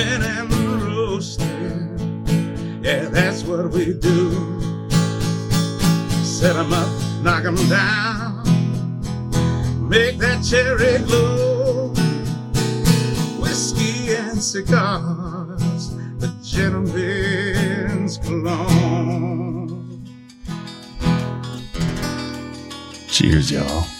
Ripping and roasting. Yeah, that's what we do. Set 'em up, knock 'em down. Make that cherry glow. Whiskey and cigars, the gentleman's cologne. Cheers, y'all.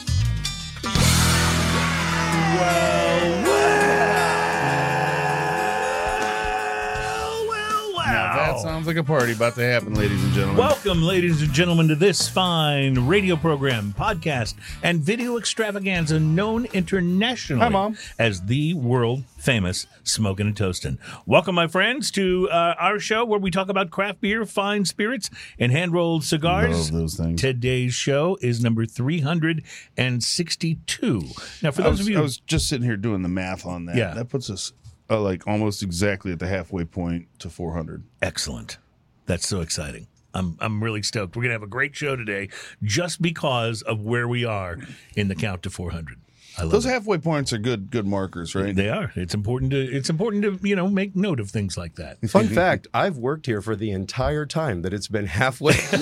Sounds like a party about to happen, ladies and gentlemen. Welcome, ladies and gentlemen, to this fine radio program, podcast, and video extravaganza known internationally Hi, Mom. as the world famous Smoking and Toasting. Welcome, my friends, to uh, our show where we talk about craft beer, fine spirits, and hand rolled cigars. Love those things. Today's show is number 362. Now, for I those was, of you. I was just sitting here doing the math on that. Yeah. That puts us uh, like almost exactly at the halfway point to 400. Excellent. That's so exciting. I'm I'm really stoked. We're gonna have a great show today, just because of where we are in the count to 400. I love Those it. halfway points are good good markers, right? They are. It's important to it's important to you know make note of things like that. Fun fact: I've worked here for the entire time that it's been halfway.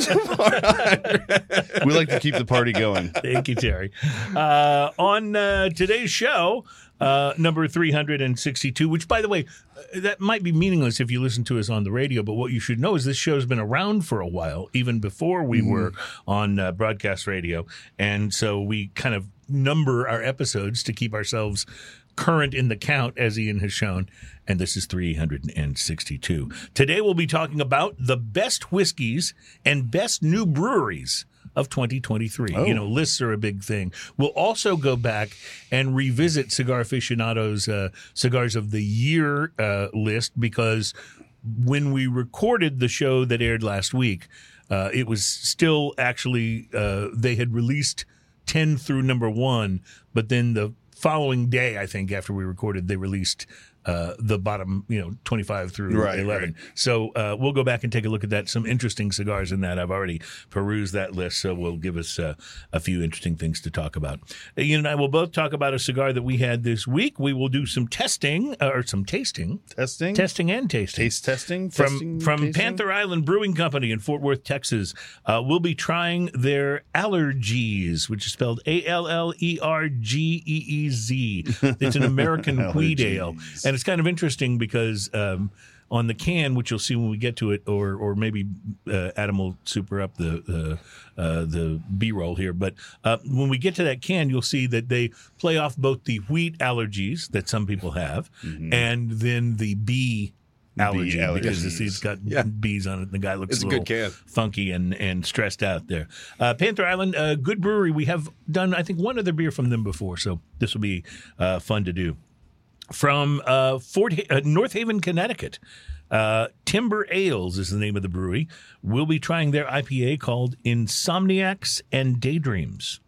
we like to keep the party going. Thank you, Terry. Uh, on uh, today's show, uh, number 362, which, by the way, uh, that might be meaningless if you listen to us on the radio, but what you should know is this show's been around for a while, even before we were on uh, broadcast radio. And so we kind of number our episodes to keep ourselves current in the count, as Ian has shown. And this is 362. Today we'll be talking about the best whiskeys and best new breweries of 2023. You know, lists are a big thing. We'll also go back and revisit Cigar Aficionado's uh, Cigars of the Year uh, list because when we recorded the show that aired last week, uh, it was still actually, uh, they had released 10 through number one, but then the following day, I think, after we recorded, they released. Uh, the bottom, you know, 25 through Right, 11. So uh, we'll go back and take a look at that. Some interesting cigars in that. I've already perused that list, so we'll give us uh, a few interesting things to talk about. You and I will both talk about a cigar that we had this week. We will do some testing uh, or some tasting, Testing? testing and tasting Taste testing? from Testing, from tasting? Panther Island Brewing Company in Fort Worth, Texas. Uh, we'll be trying their Allergeez, which is spelled A L L E R G E E Z. It's an American wheat ale. And it's kind of interesting because. Um, on the can, which you'll see when we get to it, or or maybe uh, Adam will super up the the, uh, the B roll here. But uh, when we get to that can, you'll see that they play off both the wheat allergies that some people have, and then the bee allergy because allergies. it's got Yeah. bees on it. The guy looks It's a a little good can. funky and and stressed out there. Uh, Panther Island, uh, good brewery. We have done I think one other beer from them before, so this will be uh, fun to do. From uh, Fort Ha- uh, North Haven, Connecticut. Uh, Timber Ales is the name of the brewery. We'll be trying their IPA called Insomniacs and Daydreams.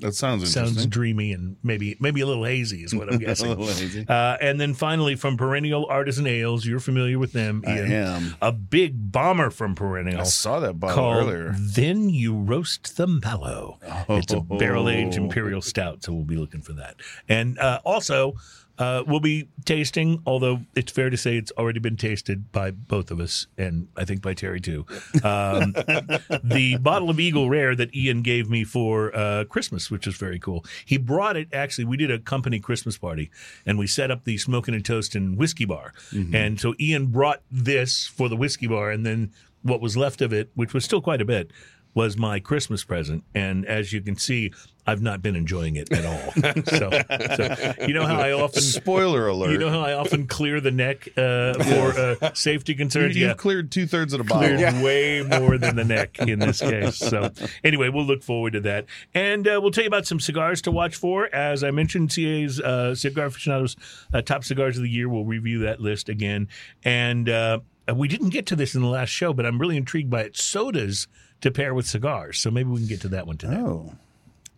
That sounds interesting. Sounds dreamy and maybe maybe a little hazy is what I'm a guessing. little hazy. Uh, and then finally, from Perennial Artisan Ales, you're familiar with them. I am. A big bomber from Perennial I saw that bottle earlier. Then You Roast the Mallow. It's a barrel aged Oh. imperial stout, so we'll be looking for that. And uh, also, uh, we'll be tasting, although it's fair to say it's already been tasted by both of us, and I think by Terry too. Um, the bottle of Eagle Rare that Ian gave me for uh, Christmas, which is very cool. He brought it, actually, we did a company Christmas party, and we set up the Smoking and Toasting whiskey bar. And so Ian brought this for the whiskey bar, and then what was left of it, which was still quite a bit, was my Christmas present. And as you can see, I've not been enjoying it at all. so, so you know how I often Spoiler alert. you know how I often clear the neck uh, for uh, safety concerns. You've yeah, cleared two thirds of the bottle. cleared way more than the neck in this case. So, anyway, we'll look forward to that, and uh, we'll tell you about some cigars to watch for. As I mentioned, CA's uh, Cigar Aficionados uh, top cigars of the year. We'll review that list again, and uh, we didn't get to this in the last show, but I'm really intrigued by it. Sodas to pair with cigars, so maybe we can get to that one today Oh.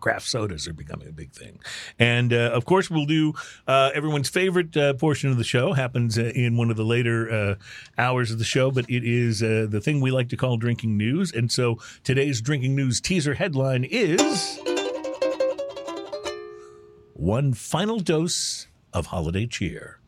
Craft sodas are becoming a big thing. And uh, of course, we'll do uh, everyone's favorite uh, portion of the show, happens uh, in one of the later uh, hours of the show, but it is uh, the thing we like to call drinking news. And so today's drinking news teaser headline is One Final Dose of Holiday Cheer.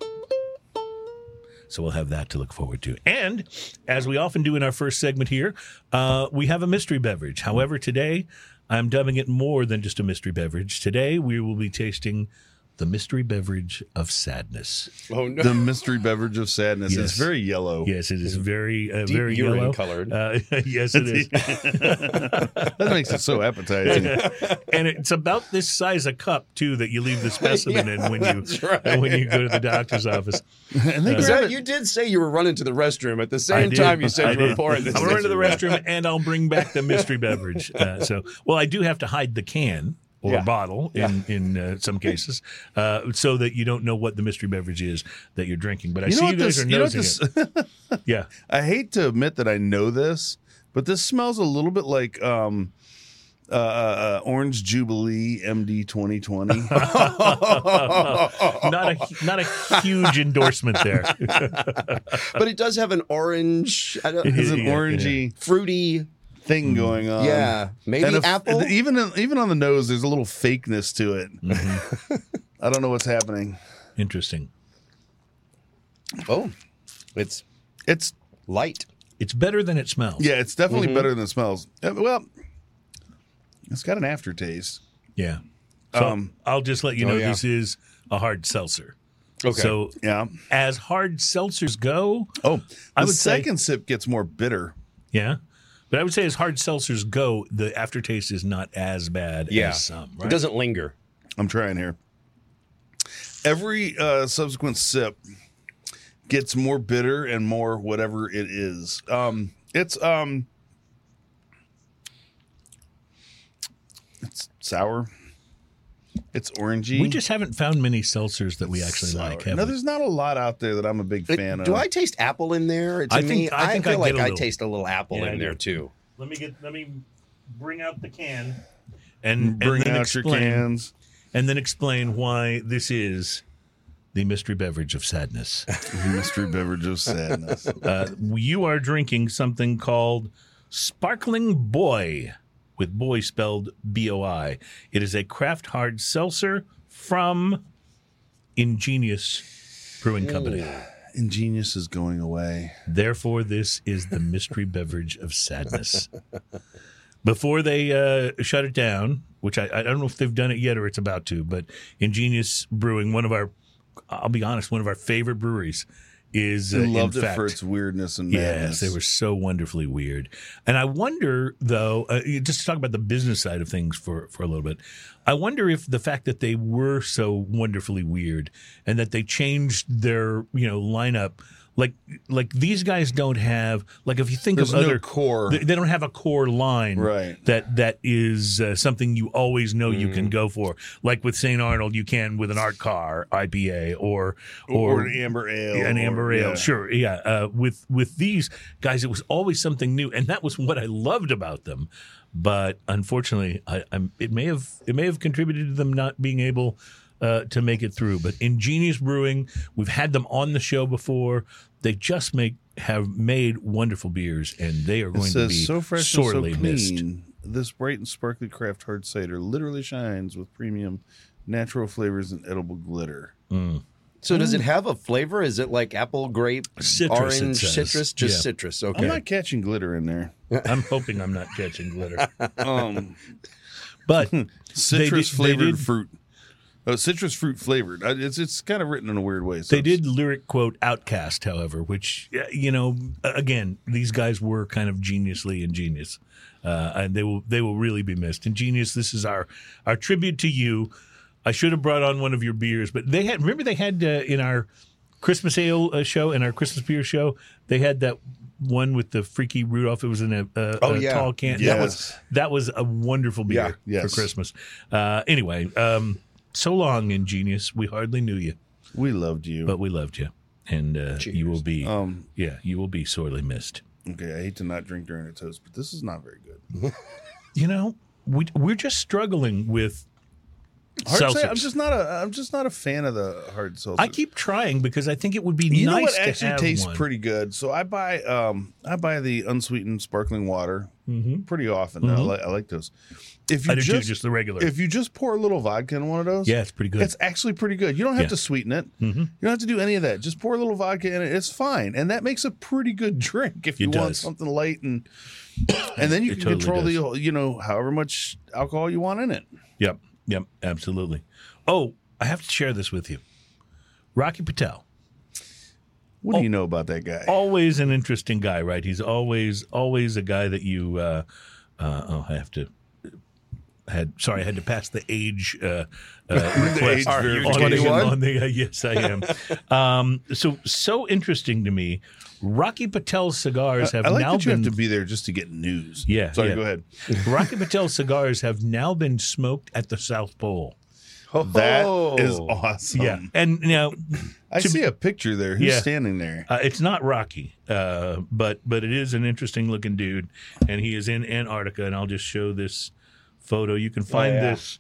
So we'll have that to look forward to. And as we often do in our first segment here, uh, we have a mystery beverage. However, today I'm dubbing it more than just a mystery beverage. Today we will be tasting the mystery beverage of sadness. Oh no. The mystery beverage of sadness. Yes. It's very yellow. Yes, it is very, uh, Deep very urine yellow colored. Uh, yes, it is. That makes it so appetizing. and it's about this size a cup too that you leave the specimen in when you that's right. when you go to the doctor's office. and they Is that- you did say you were running to the restroom at the same time you said I you were pouring this. I'm going to the restroom and I'll bring back the mystery beverage. Uh, so, well, I do have to hide the can or Yeah. bottle in in uh, some cases, uh, so that you don't know what the mystery beverage is that you're drinking. But I You see you guys this? are You know it. Yeah, I hate to admit that I know this, but this smells a little bit like um, uh, uh, Orange Jubilee MD 2020. not a not a huge endorsement there. but it does have an orange, I don't, There's an Yeah, orangey fruity. Thing going on. yeah, maybe And if- apple. even even on the nose, there's a little fakeness to it. Mm-hmm. I don't know what's happening. Interesting. oh, it's It's light. It's better than it smells. yeah, it's definitely Mm-hmm. better than it smells. Uh, Well, it's got an aftertaste. Yeah. So Um, I'll just let you know oh, yeah. this is a hard seltzer. Okay. So Yeah. as hard seltzers go, Oh, the I would say- second sip gets more bitter. yeah. But I would say as hard seltzers go, the aftertaste is not as bad yeah, as some. Right? it doesn't linger. I'm trying here. Every uh, subsequent sip gets more bitter and more whatever it is. Um, it's um, it's sour. It's orangey. we just haven't found many seltzers that we actually sour. like. Have no, we? there's not a lot out there that I'm a big It- fan do of. Do I taste apple in there? To I me, think- I think I feel get like a I little. taste a little apple Yeah, in there too. Let me get. Let me bring out the can and Bring and then out explain, your cans. and then explain why this is the mystery beverage of sadness. The mystery beverage of sadness. uh, you are drinking something called Sparkling Boy, with boy spelled B O I. It is a craft hard seltzer from Ingenious Brewing Company. Ingenious is going away. Therefore, this is the mystery beverage of sadness. Before they uh, shut it down, which I, I don't know if they've done it yet or it's about to, but Ingenious Brewing, one of our, I'll be honest, one of our favorite breweries, is uh, loved it fact, for its weirdness and Yes, they were so wonderfully weird. And I wonder, though, uh, just to talk about the business side of things for, for a little bit, I wonder if the fact that they were so wonderfully weird and that they changed their, you know, lineup, like like these guys don't have, like if you think There's of no other core. they, they don't have a core line Right. that that is uh, something you always know you can go for. Like with St. Arnold, you can with an art car IPA or or, an amber ale. yeah, an amber or- ale, yeah. sure, yeah. Uh, with with these guys, it was always something new, and that was what I loved about them. But unfortunately, I, I'm, it may have it may have contributed to them not being able uh, to make it through. But Ingenious Brewing, we've had them on the show before. They just make have made wonderful beers, and they are It going to be so fresh and so sorely missed. clean. This bright and sparkly craft hard cider literally shines with premium natural flavors and edible glitter. So does it have a flavor? Is it like apple, grape, Citrus, orange, citrus? Just Yeah. citrus. Okay. I'm not catching glitter in there. I'm hoping I'm not catching glitter, Um, but citrus they flavored did- fruit. Oh, citrus fruit flavored. Uh, It's it's kind of written in a weird way. so They did lyric quote OutKast, however, which uh, you know, again, these guys were kind of geniusly ingenious, uh, and they will they will really be missed. Ingenious, this is our our tribute to you. I should have brought on one of your beers, but they had remember they had uh, in our Christmas ale uh, show and our Christmas beer show they had that one with the freaky Rudolph. It was in a, a, Oh, a yeah. tall can. Yes. That was that was a wonderful beer Yeah, yes. for Christmas. Uh, anyway, um, so long, ingenious. We hardly knew you We loved you. but we loved you, and uh, you will be, um, yeah, you will be sorely missed. okay, I hate to not drink during a toast, but this is not very good. You know, we we're just struggling with Hard to say. I'm just not a. I'm just not a fan of the hard seltzer. I keep trying because I think it would be You nice know what actually tastes one. pretty good? So I buy um I buy the unsweetened sparkling water pretty often. I, like, I like those. If you Mm-hmm. Just, too, just the regular. if you just pour a little vodka in one of those, yeah, it's pretty good. it's actually pretty good. You don't have Yeah. to sweeten it. You don't have to do any of that. Just pour a little vodka in it. It's fine, and that makes a pretty good drink if you It want does. something light and and then you It can totally control the you know however much alcohol you want in it. Yep. Yep. Absolutely. Oh, I have to share this with you. Rocky Patel, What do you know about that guy? always an interesting guy, right? He's always always a guy that you. Uh, uh, oh, I have to. Had sorry, I had to pass the age uh, uh, request age on the- verification. on the- uh, yes, I am. um, so so interesting to me. Rocky Patel cigars have I like now that you been have to be there just to get news. Yeah, Sorry, yeah. go ahead. Rocky Patel cigars have now been smoked at the South Pole. That Oh. is awesome. Yeah, and now I see be- a picture there. Who's Yeah. standing there? Uh, it's not Rocky, uh, but but it is an interesting looking dude, and he is in Antarctica. And I'll just show this photo. You can find yeah. this.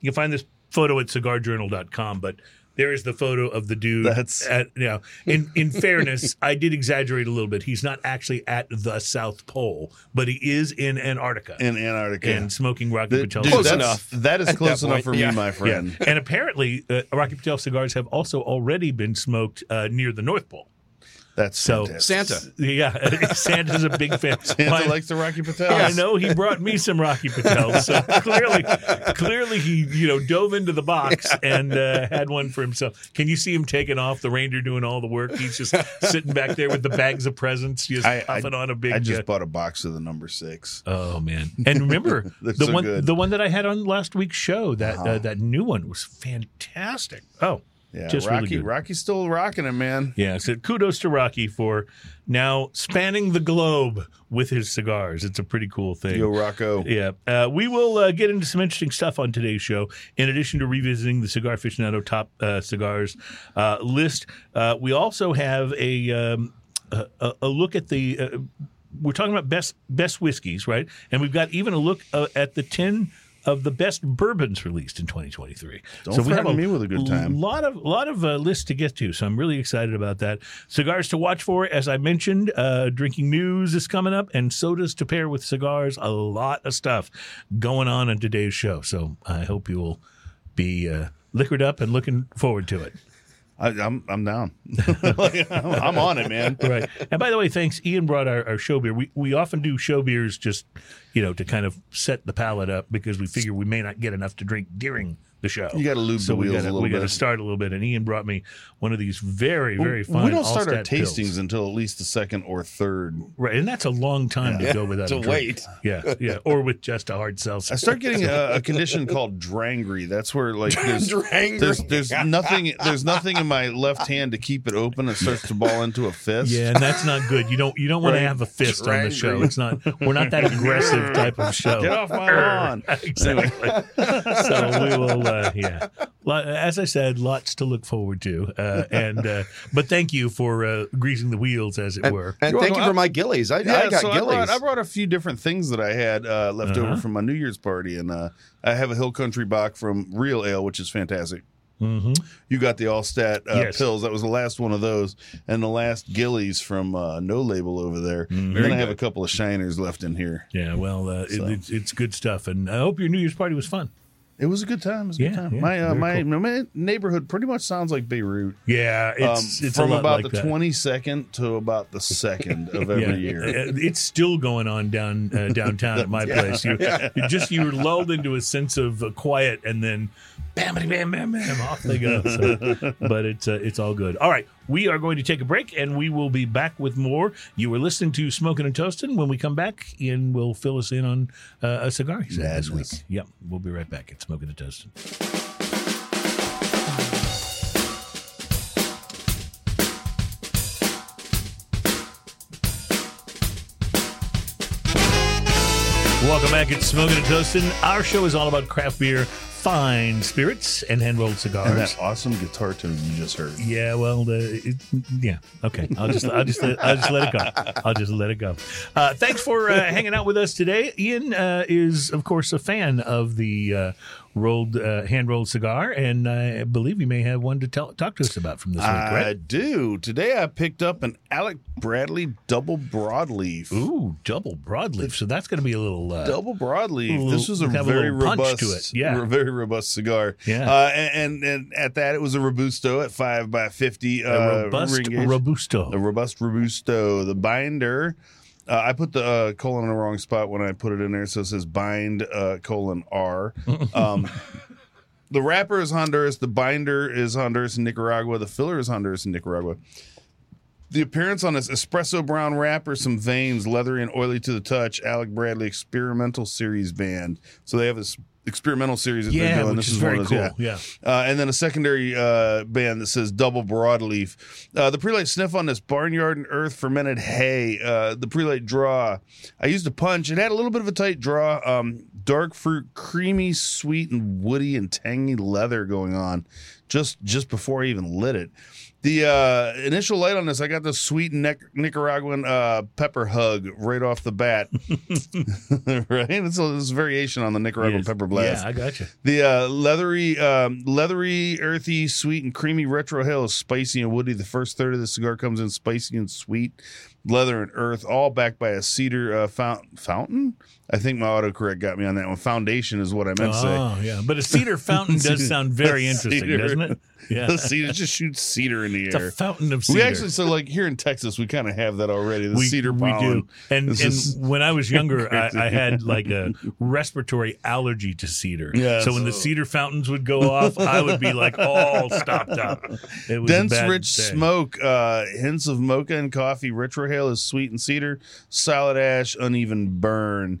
You can find this photo at cigarjournal.com, but there is the photo of the dude. That's- at, you know, in in fairness, I did exaggerate a little bit. He's not actually at the South Pole, but he is in Antarctica In Antarctica. and smoking Rocky Th- Patel. dude, cigars. Close that's- enough. That is close that enough point, for yeah. me, my Yeah, friend. and apparently uh, Rocky Patel cigars have also already been smoked uh, near the North Pole. That's So-. Santa. Yeah, Santa's a big fan. Santa My- likes the Rocky Patel. Yeah, I know he brought me some Rocky Patel, so clearly, clearly he you know dove into the box and uh, had one for himself. Can you see him taking off? The reindeer doing all the work. He's just sitting back there with the bags of presents, just I- puffing on a big. I just uh, bought a box of the number six. oh man! And remember the so one, good. the one that I had on last week's show. That Uh-huh. uh, that new one was fantastic. Oh, Yeah, just really Rocky. good. Rocky's still rocking it, man. Yeah, so kudos to Rocky for now spanning the globe with his cigars. It's a pretty cool thing. Yo, Rocco. Yeah, uh, we will uh, get into some interesting stuff on today's show. In addition to revisiting the Cigar Aficionado top uh, cigars uh, list, uh, we also have a um, a, a- look at the. Uh, we're talking about best best whiskeys, right? And we've got even a look uh, at the ten of the best bourbons released in 2023. Don't so we have threaten me with a good time. lot of lot of uh, lists to get to, so I'm really excited about that. Cigars to watch for, as I mentioned, uh, drinking news is coming up, and sodas to pair with cigars. A lot of stuff going on in today's show. So I hope you will be uh, liquored up and looking forward to it. I, I'm I'm down. Like, I'm, I'm on it, man. Right. And by the way, thanks. Ian brought our, our show beer. We we often do show beers just you know to kind of set the palate up because we figure we may not get enough to drink during the show. You gotta lube so the we wheels gotta, a little bit. we got to start a little bit. And Ian brought me one of these very very fine. we don't start our Allstat pills. tastings until at least the second or third. Right, and that's a long time to go without To a drink. wait. Yeah, yeah, or with just a hard seltzer. I start getting a, a condition called drangry. That's where like there's Drangry. there's, there's nothing there's nothing in my left hand to keep it open. It starts to ball into a fist. Yeah, and that's not good. You don't you don't want to have a fist on the show. It's not. We're not that aggressive type of show. Get off my lawn. exactly. so we will. Uh, Uh, yeah. As I said, lots to look forward to. Uh, and uh, but thank you for uh, greasing the wheels, as it And, were. and You're thank you for my gillies. I, Yeah, I got so I gillies. brought, I brought a few different things that I had uh, left Uh-huh. over from my New Year's party, and uh, I have a Hill Country Bach from Real Ale, which is fantastic. hmm You got the Allstat uh, Yes. pills. That was the last one of those, and the last Gillies from uh, No Label over there. Mm, and very then I have a couple of Shiners left in here. Yeah. Well, uh, it, it's, it's good stuff, and I hope your New Year's party was fun. It was a good time. It was a Yeah, good time. yeah, my uh, very my, cool. my neighborhood pretty much sounds like Beirut. Yeah, it's Um, it's a from lot about like the that. twenty second to about the second of every Yeah. year. Uh, It's still going on down uh, downtown at my place. You, you just you were lulled into a sense of uh, quiet, and then bam, bam, bam, bam, bam, off they go. So, but it's uh, it's all good. All right, we are going to take a break, and we will be back with more. You were listening to Smoking and Toasting. When we come back, Ian will fill us in on uh, a cigar he said this week. Yep, we'll be right back at Smoking and Toasting. Welcome back. It's Smoking and Toasting. Our show is all about craft beer, fine spirits, and hand rolled cigars. and that awesome guitar tune you just heard. Yeah, well, the, it, yeah, okay. I'll just, I'll just, let, I'll just let it go. I'll just let it go. Uh, thanks for uh, hanging out with us today. Ian uh, is, of course, a fan of the uh, rolled uh, hand rolled cigar, and I believe you may have one to tell, talk to us about from this week, I right? do. Today I picked up an Alec Bradley double broadleaf. Ooh, double broadleaf. So that's going to be a little. Uh, Double broadleaf. Little- this was a have a very robust, to it. Yeah. very robust cigar. Yeah. uh, and, and and at that it was a robusto at five by fifty. a uh, robust robusto. a robust robusto. The binder. Uh, I put the uh, colon in the wrong spot when I put it in there, so it says bind uh, colon R. Um, the wrapper is Honduras. The binder is Honduras and Nicaragua. The filler is Honduras and Nicaragua. The appearance on this espresso brown wrapper, some veins, leathery and oily to the touch. Alec Bradley experimental series band. So they have this experimental series that yeah, they're doing. which this is, very of cool. those, Yeah. uh, and then a secondary uh, band that says double broadleaf. Uh, the prelight sniff on this barnyard and earth fermented hay. Uh, the prelight draw. I used a punch. It had a little bit of a tight draw. Um, dark fruit, creamy, sweet, and woody and tangy leather going on. Just just before I even lit it. The uh, initial light on this, I got the sweet Nic- Nicaraguan uh, pepper hug right off the bat. right, it's a, it's a variation on the Nicaraguan pepper blast. Yeah, I got you. The uh, leathery, um, leathery, earthy, sweet, and creamy retrohale is spicy and woody. The first third of the cigar comes in spicy and sweet, leather and earth, all backed by a cedar uh, fount- fountain. I think my autocorrect got me on that one. Foundation is what I meant to say. Oh, yeah. But a cedar fountain does sound very interesting, Cedar. doesn't it? Yeah. The cedar just shoots cedar in the It's air. a fountain of cedar. we actually so like here in Texas, we kind of have that already. The we, cedar we pollen. do. And, and when I was younger, I. I had like a respiratory allergy to cedar. Yes. So when the cedar fountains would go off, I would be like all stopped up. It was a dense, rich day. smoke, uh, hints of mocha and coffee. Retrohale is sweet and cedar, solid ash, uneven burn.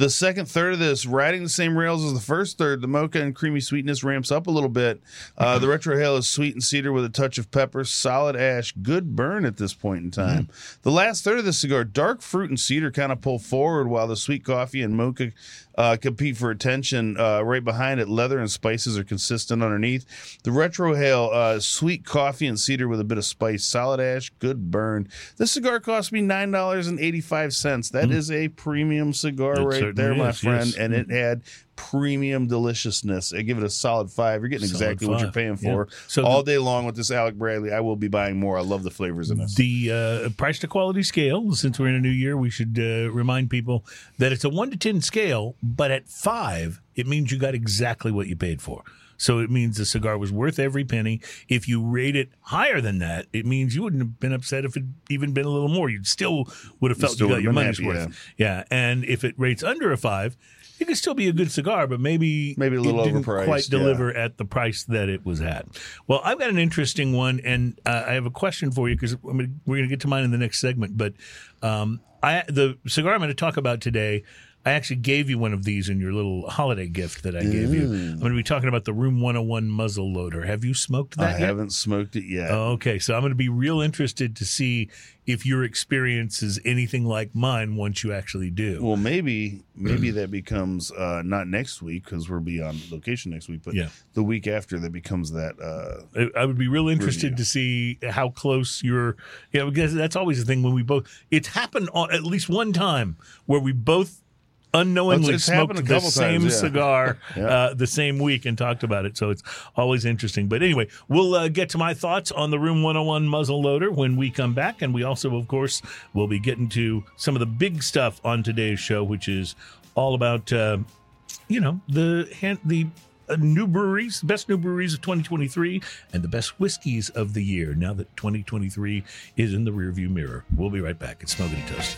The second third of this, riding the same rails as the first third, the mocha and creamy sweetness ramps up a little bit. Uh, the retrohale is sweet and cedar with a touch of pepper, solid ash, good burn at this point in time. The last third of the cigar, dark fruit and cedar kind of pull forward while the sweet coffee and mocha uh, compete for attention. Uh, right behind it, leather and spices are consistent underneath. The retrohale, uh, sweet coffee and cedar with a bit of spice, solid ash, good burn. This cigar cost me nine dollars and eighty five cents. That is a premium cigar It right there, certainly my friend, yes. and it had premium deliciousness. I give it a solid five. You're getting Solid exactly what you're five, paying yeah. for So all the- day long with this Alec Bradley. I will be buying more. I love the flavors in this. The uh, price to quality scale, since we're in a new year, we should uh, remind people that it's a one to 10 scale, but at five, it means you got exactly what you paid for. So it means the cigar was worth every penny. If you rate it higher than that, it means you wouldn't have been upset if it even been a little more. You still would have felt still you got your money's happy, worth. Yeah. And if it rates under a five, it could still be a good cigar, but maybe Maybe a little it didn't overpriced, quite yeah. deliver at the price that it was at. Well, I've got an interesting one, and uh, I have a question for you because we're going to get to mine in the next segment. But um, I, the cigar I'm going to talk about today, I actually gave you one of these in your little holiday gift that I gave you. I'm going to be talking about the Room 101 muzzle loader. Have you smoked I that yet? I haven't smoked it yet. Oh, okay, so I'm going to be real interested to see if your experience is anything like mine once you actually do. Well, maybe maybe that becomes uh, not next week because we'll be on location next week, but Yeah. the week after that becomes that. Uh, I- I would be real interested Review. to see how close you're. Yeah, because that's always the thing when we both. It's happened on, at least one time where we both unknowingly It's- it's smoked the same times, yeah. cigar Yeah. uh, the same week and talked about it. So it's always interesting. But anyway, we'll uh, get to my thoughts on the Room 101 muzzle loader when we come back, and we also, of course, will be getting to some of the big stuff on today's show, which is all about. Uh, you know the hand, the uh, new breweries, the best new breweries of 2023, and the best whiskeys of the year. Now that 2023 is in the rearview mirror, we'll be right back. It's Smoking Toast.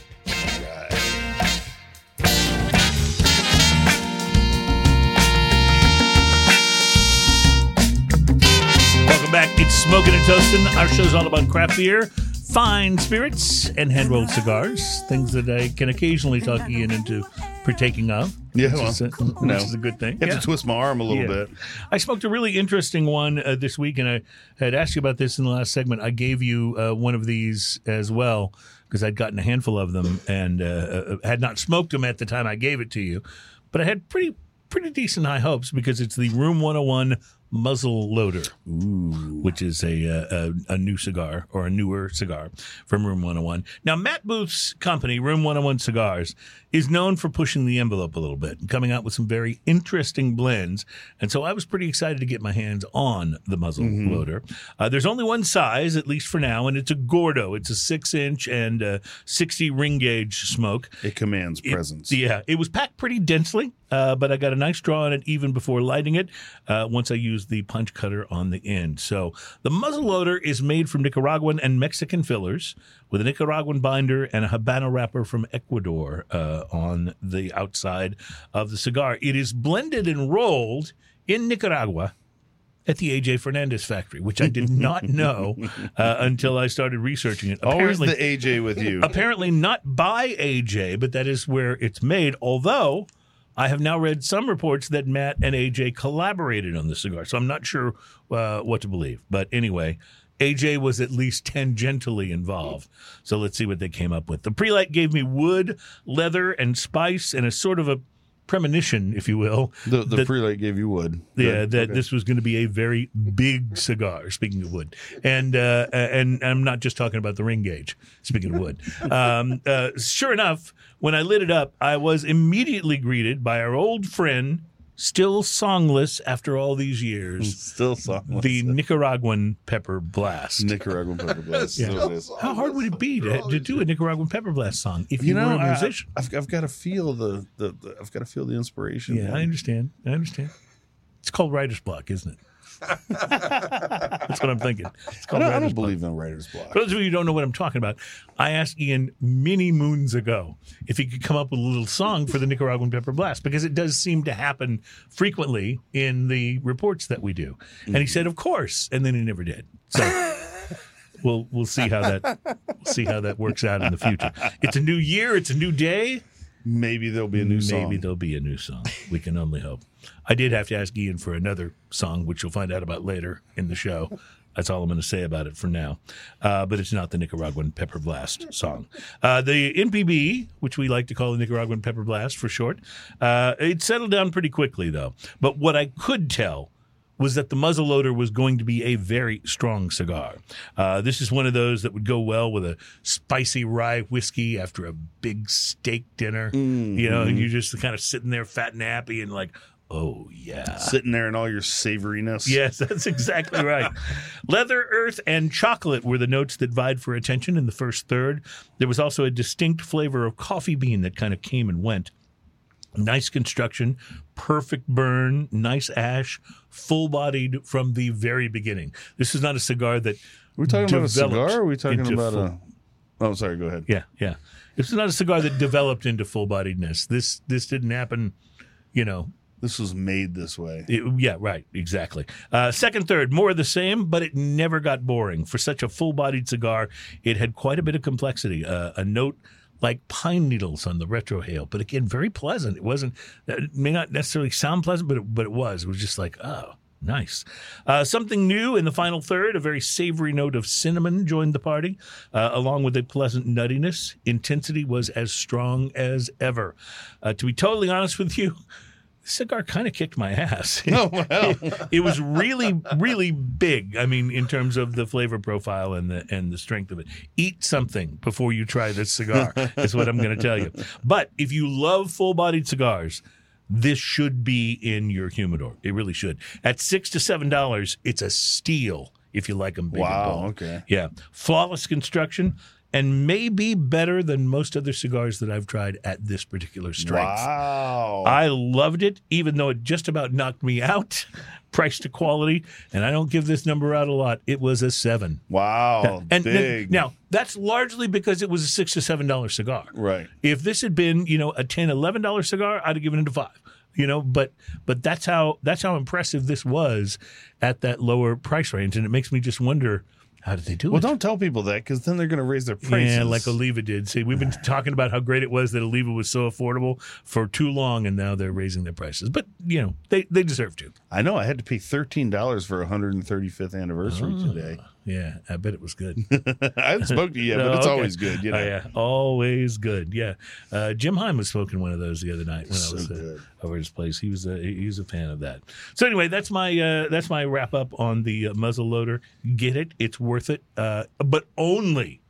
Back. It's Smoking and Toasting. Our show's all about craft beer, fine spirits, and hand rolled cigars. Things that I can occasionally talk Ian into partaking of. Yeah, which, well, is, a, which no. is a good thing. have Yeah. to twist my arm a little Yeah. bit. I smoked a really interesting one uh, this week, and I had asked you about this in the last segment. I gave you uh, one of these as well because I'd gotten a handful of them and uh, uh, had not smoked them at the time I gave it to you, but I had pretty pretty decent high hopes because it's the Room 101 Muzzle Loader, which is a, uh, a a new cigar or a newer cigar from Room 101. Now, Matt Booth's company, Room 101 Cigars, is known for pushing the envelope a little bit and coming out with some very interesting blends. And so I was pretty excited to get my hands on the Muzzle Loader. Uh, there's only one size, at least for now, and it's a Gordo. It's a six inch and uh, 60 ring gauge smoke. It commands presence. Yeah, it was packed pretty densely, uh, but I got a nice draw on it even before lighting it. Uh, once I used the punch cutter on the end, so the muzzle loader is made from Nicaraguan and Mexican fillers with a Nicaraguan binder and a Habano wrapper from Ecuador uh, on the outside of the cigar. It is blended and rolled in Nicaragua at the AJ Fernandez factory, which I did not know uh, until I started researching it. Always the AJ with you. apparently not by AJ, but that is where it's made. Although I have now read some reports that Matt and AJ collaborated on the cigar, so I'm not sure uh, what to believe. But anyway. AJ was at least tangentially involved. So let's see what they came up with. The prelight gave me wood, leather, and spice, and a sort of a premonition, if you will, The the that- prelight gave you wood. yeah, Good. that Okay. this was going to be a very big cigar. Speaking of wood, and uh, and I'm not just talking about the ring gauge. Speaking of wood, um, uh, sure enough, when I lit it up, I was immediately greeted by our old friend, still songless after all these years, still songless. the Nicaraguan pepper blast. Nicaraguan pepper blast. Yeah. So it is. How hard would it be to, to do a Nicaraguan pepper blast song if you, You know, were a I, musician? I've, I've got to feel the, the, the I've got to feel the inspiration. yeah, I understand. I understand. It's called writer's block, isn't it? That's what I'm thinking. It's I called don't, I don't block. believe in writer's block. For those of you who don't know what I'm talking about, I asked Ian many moons ago if he could come up with a little song for the Nicaraguan Pepper Blast because it does seem to happen frequently in the reports that we do. And he mm-hmm. said, "Of course," and then he never did. So we'll we'll see how that we'll see how that works out in the future. It's a new year. It's a new day. Maybe there'll be a new song. Maybe there'll be a new song. We can only hope. I did have to ask Ian for another song, which you'll find out about later in the show. That's all I'm going to say about it for now. Uh, but it's not the Nicaraguan Pepper Blast song. Uh, the NPB, which we like to call the Nicaraguan Pepper Blast for short, uh, it settled down pretty quickly, though. But what I could tell was that the muzzleloader was going to be a very strong cigar. Uh, this is one of those that would go well with a spicy rye whiskey after a big steak dinner. You know, and you're just kind of sitting there fat and happy and like, oh, yeah. Sitting there in all your savoriness. Yes, that's exactly right. Leather, earth, and chocolate were the notes that vied for attention in the first third. There was also a distinct flavor of coffee bean that kind of came and went. Nice construction, perfect burn, nice ash, full bodied from the very beginning. This is not a cigar that We're talking about a cigar. Or are we talking about full- a? Oh, sorry. Go ahead. Yeah, yeah. It's not a cigar that developed into full bodiedness. This this didn't happen, you know, This was made this way. It- yeah, right, exactly. Uh, second, third, more of the same, but it never got boring. For such a full bodied cigar, it had quite a bit of complexity. Uh, a note like pine needles on the retrohale, but again, very pleasant. It wasn't, it may not necessarily sound pleasant, but it, but it was. It was just like, oh, Nice. Uh, something new in the final third, a very savory note of cinnamon joined the party, uh, along with a pleasant nuttiness. Intensity was as strong as ever. Uh, to be totally honest with you, this cigar kind of kicked my ass. Oh, well. it was really, really big. I mean, in terms of the flavor profile and the and the strength of it. Eat something before you try this cigar. is what I'm going to tell you. But if you love full bodied cigars, this should be in your humidor. It really should. At six to seven dollars, it's a steal if you like them big. and Wow, bold. okay. Yeah, flawless construction. And maybe better than most other cigars that I've tried at this particular strength. Wow. I loved it, even though it just about knocked me out, price to quality. And I don't give this number out a lot. It was a seven. wow. And big. now that's largely because it was a six to seven dollar cigar. right. If this had been, you know, a ten, eleven dollar cigar, I'd have given it a five. You know, but but that's how that's how impressive this was at that lower price range, and it makes me just wonder how did they do Well, it? Well, don't tell people that because then they're going to raise their prices. Yeah, like Oliva did. See, we've been talking about how great it was that Oliva was so affordable for too long, and now they're raising their prices. But you know, they they deserve to. I know. I had to pay thirteen dollars for a 135th anniversary Oh. today. Yeah. I bet it was good. I haven't smoked it yet, but Oh, it's okay. always good. You know, Oh, yeah, always good. Yeah, uh, Jim Heim was smoking one of those the other night when So I was uh, over at his place. He was a he was a fan of that. So anyway, that's my uh, that's my wrap up on the uh, muzzle loader. Get it? It's worth it, uh, but only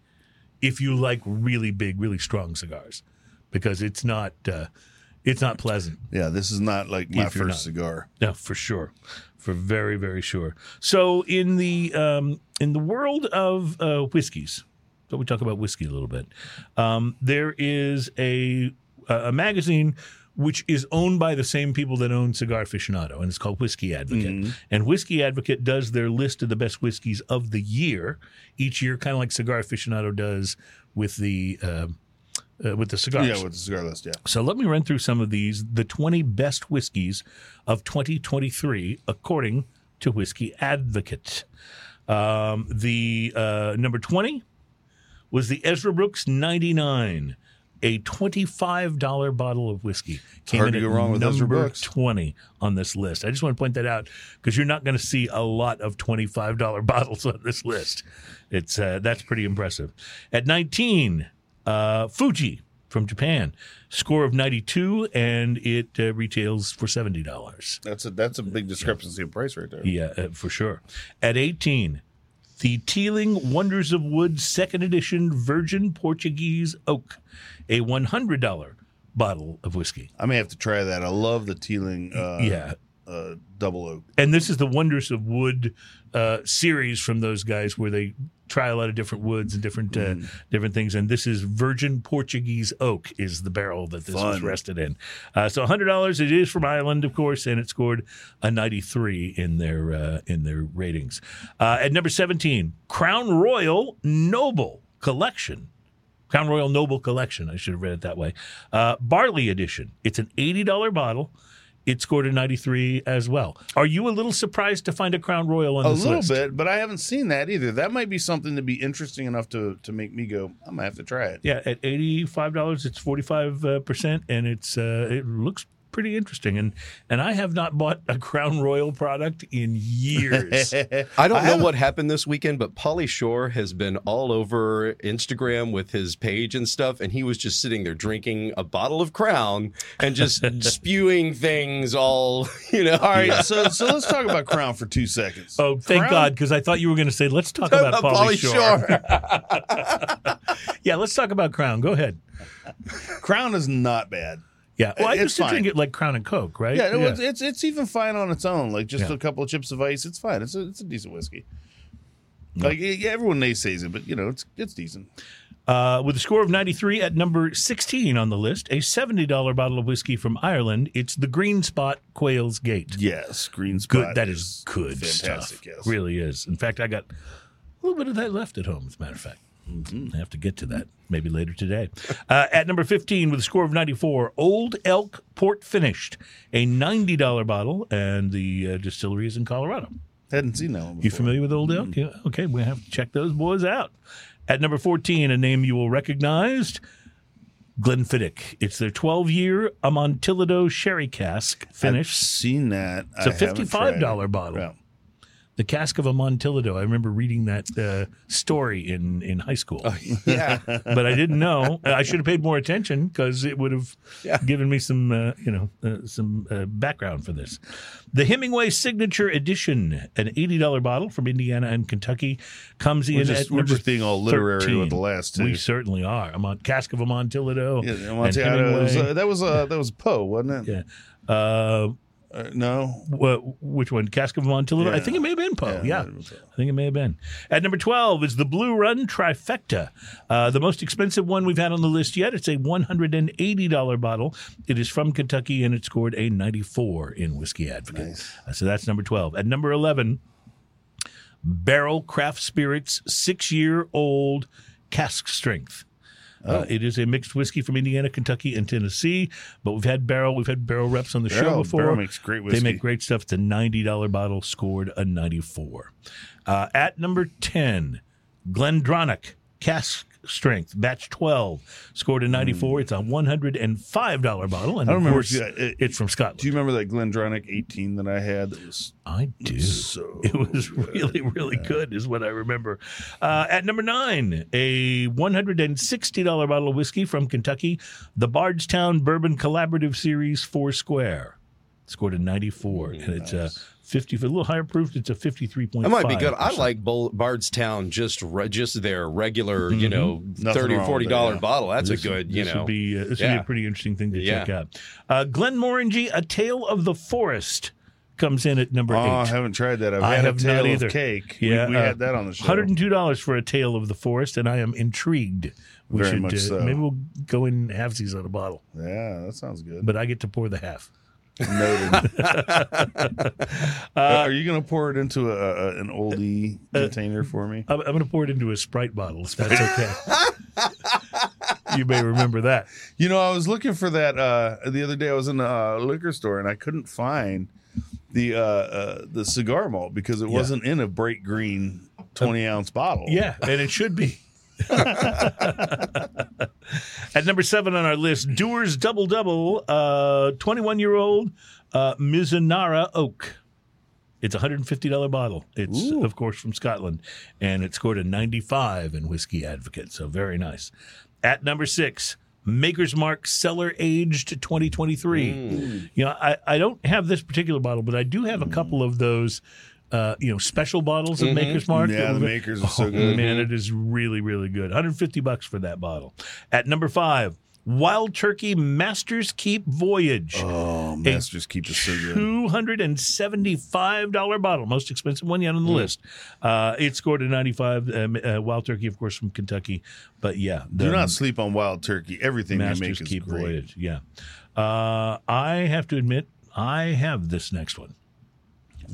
if you like really big, really strong cigars, because it's not uh, it's not pleasant. yeah. This is not like my If first cigar. No, for sure, for very, very sure. So in the um, in the world of uh, whiskeys, so we talk about whiskey a little bit. Um, there is a a magazine which is owned by the same people that own Cigar Aficionado, and it's called Whiskey Advocate. And Whiskey Advocate does their list of the best whiskeys of the year each year, kind of like Cigar Aficionado does with the. Uh, uh, with the cigars. Yeah, with the cigar list. Yeah. So let me run through some of these, the 20 best whiskeys of 2023, according to Whiskey Advocate. Um, the uh, number 20 was the Ezra Brooks 99, a $25 bottle of whiskey. Came hard in to at go wrong with Ezra number Brooks. 20 on this list. I just want to point that out because you're not going to see a lot of $25 bottles on this list. It's uh, That's pretty impressive. At 19, uh, Fuji from Japan, score of 92, and it uh, retails for $70. That's a that's a big discrepancy in price right there. Yeah, uh, for sure. At 18, the Teeling Wonders of Wood Second Edition Virgin Portuguese Oak, a $100 bottle of whiskey. I may have to try that. I love the Teeling. Uh, yeah. Uh, double oak. And this is the Wonders of Wood uh, series from those guys where they try a lot of different woods and different uh, different things. And this is Virgin Portuguese Oak is the barrel that this was rested in. Uh, so $100. It is from Ireland, of course, and it scored a 93 in their uh, in their ratings. Uh, at number 17, Crown Royal Noble Collection. Crown Royal Noble Collection. I should have read it that way. Uh, Barley Edition. It's an $80 bottle. It scored a 93 as well. Are you a little surprised to find a Crown Royal on A this little bit, but I haven't seen that either. That might be something to be interesting enough to to make me go. I'm gonna have to try it. Yeah, at eighty-five dollars, it's forty-five uh, percent, and it's uh, it looks pretty interesting. And and I have not bought a Crown Royal product in years. I don't know what happened this weekend, but Pauly Shore has been all over Instagram with his page and stuff, and he was just sitting there drinking a bottle of Crown and just spewing things all, you know. All right, so so let's talk about Crown for two seconds. oh, thank Crown- God, because I thought you were going to say, "Let's talk about Pauly Shore." yeah, let's talk about Crown. Go ahead. Crown is not bad. Yeah, well, I used to fine. drink it like Crown and Coke, right? Yeah, no, It's, it's it's even fine on its own. Like just Yeah. a couple of chips of ice, it's fine. It's a it's a decent whiskey. Like yeah, everyone naysays it, but you know it's it's decent. Uh, with a score of 93 at number 16 on the list, a $70 bottle of whiskey from Ireland. It's the Green Spot Quail's Gate. Yes, green spot. Good. That is good fantastic. stuff. Yes, Really is. In fact, I got a little bit of that left at home, as a matter of fact. I have to get to that maybe later today. Uh, at number 15, with a score of 94, Old Elk Port Finished, a $90 bottle, and the uh, distillery is in Colorado. hadn't seen that one. Before. You familiar with Old Elk? Yeah. Okay, we have to check those boys out. At number 14, a name you will recognize Glenfiddich. It's their 12 year Amontillado sherry cask I've finish. seen that. It's a I haven't $55 bottle. Yeah. The cask of Amontillado. I remember reading that uh, story in, in high school, yeah. but I didn't know. I should have paid more attention because it would have Yeah. given me some, uh, you know, uh, some uh, background for this. The Hemingway Signature Edition, an eighty dollar bottle from Indiana and Kentucky, comes in We're just, at we're number just being all literary 13. with the last two. We certainly are. Amont, cask of Amontillado. yeah, and Amontillado was, Hemingway. uh, that was uh, that was Poe, wasn't it? yeah. Uh, no. wh- which one? Cask of Amontillado? I think it may have been Poe. Yeah. Poe. I think it may have been. At number 12 is the Blue Run Trifecta, uh, the most expensive one we've had on the list yet. It's a $180 bottle. It is from Kentucky and it scored a 94 in Whiskey Advocate. Uh, so that's number 12. At number 11, Barrel Craft Spirits, six year old cask strength. Uh, it is a mixed whiskey from Indiana, Kentucky, and Tennessee. But we've had barrel, we've had barrel reps on the show before. Barrel makes great whiskey. They make great stuff. It's a $90 bottle, scored a 94. Uh, at number 10, Glendronach Cask strength, batch 12, scored a hmm. 94. It's a $105 bottle. And I don't remember course, you- it- it's from Scotland. Do you remember that Glendronach 18 that I had? That was I do. so. It was really, really good, is what I remember. Uh, at number nine, a $160 bottle of whiskey from Kentucky, the Bardstown Bourbon Collaborative Series Four Square. Scored a 94, and it's uh, a 50, a little higher proof. It's a 53.5. That might be good. I like Bull- Bardstown just re- just their regular, you know, Nothing thirty or forty with it, dollar yeah. bottle. That's This- a good, you this know. Would be, uh, this would be a pretty interesting thing to Yeah. check out. Uh, Glenmorangie, A Tale of the Forest, comes in at number Oh, I haven't tried that. I've I had have a not tail either. of cake. Yeah, we, we uh, had that on the show. $102 for A Tale of the Forest, and I am intrigued. We Very should, much uh, so. Maybe we'll go in halvesies on a bottle, Yeah, that sounds good. but I get to pour the half. Noted. Are you going to pour it into a, a, an oldie container for me? I'm, I'm going to pour it into a Sprite bottle, if that's okay. you may remember that. You know, I was looking for that uh, the other day. I was in a uh, liquor store and I couldn't find the uh, uh, the cigar malt because it wasn't in a bright green twenty ounce bottle. Yeah, and it should be. At number seven on our list, Dewar's Double Double, uh, 21 year old uh, Mizunara Oak. It's a $150 bottle. It's, of course, from Scotland, and it scored a 95 in Whiskey Advocate, so very nice. At number six, Maker's Mark Cellar Aged 2023. You know, I, I don't have this particular bottle, but I do have a couple of those, uh, you know, special bottles of Maker's Mark. Yeah, the makers are so Oh, good. Man, it is really, really good. 150 bucks for that bottle. At number five, Wild Turkey Masters Keep Voyage. Oh, Masters keep is so good. $275 bottle, most expensive one yet on the Hmm. list. Uh, it scored a 95. Um, uh, Wild Turkey, of course, from Kentucky. But yeah, Do the not sleep on wild turkey. Everything they Masters make is Keep great. Voyage. Yeah. Uh, I have to admit, I have this next one.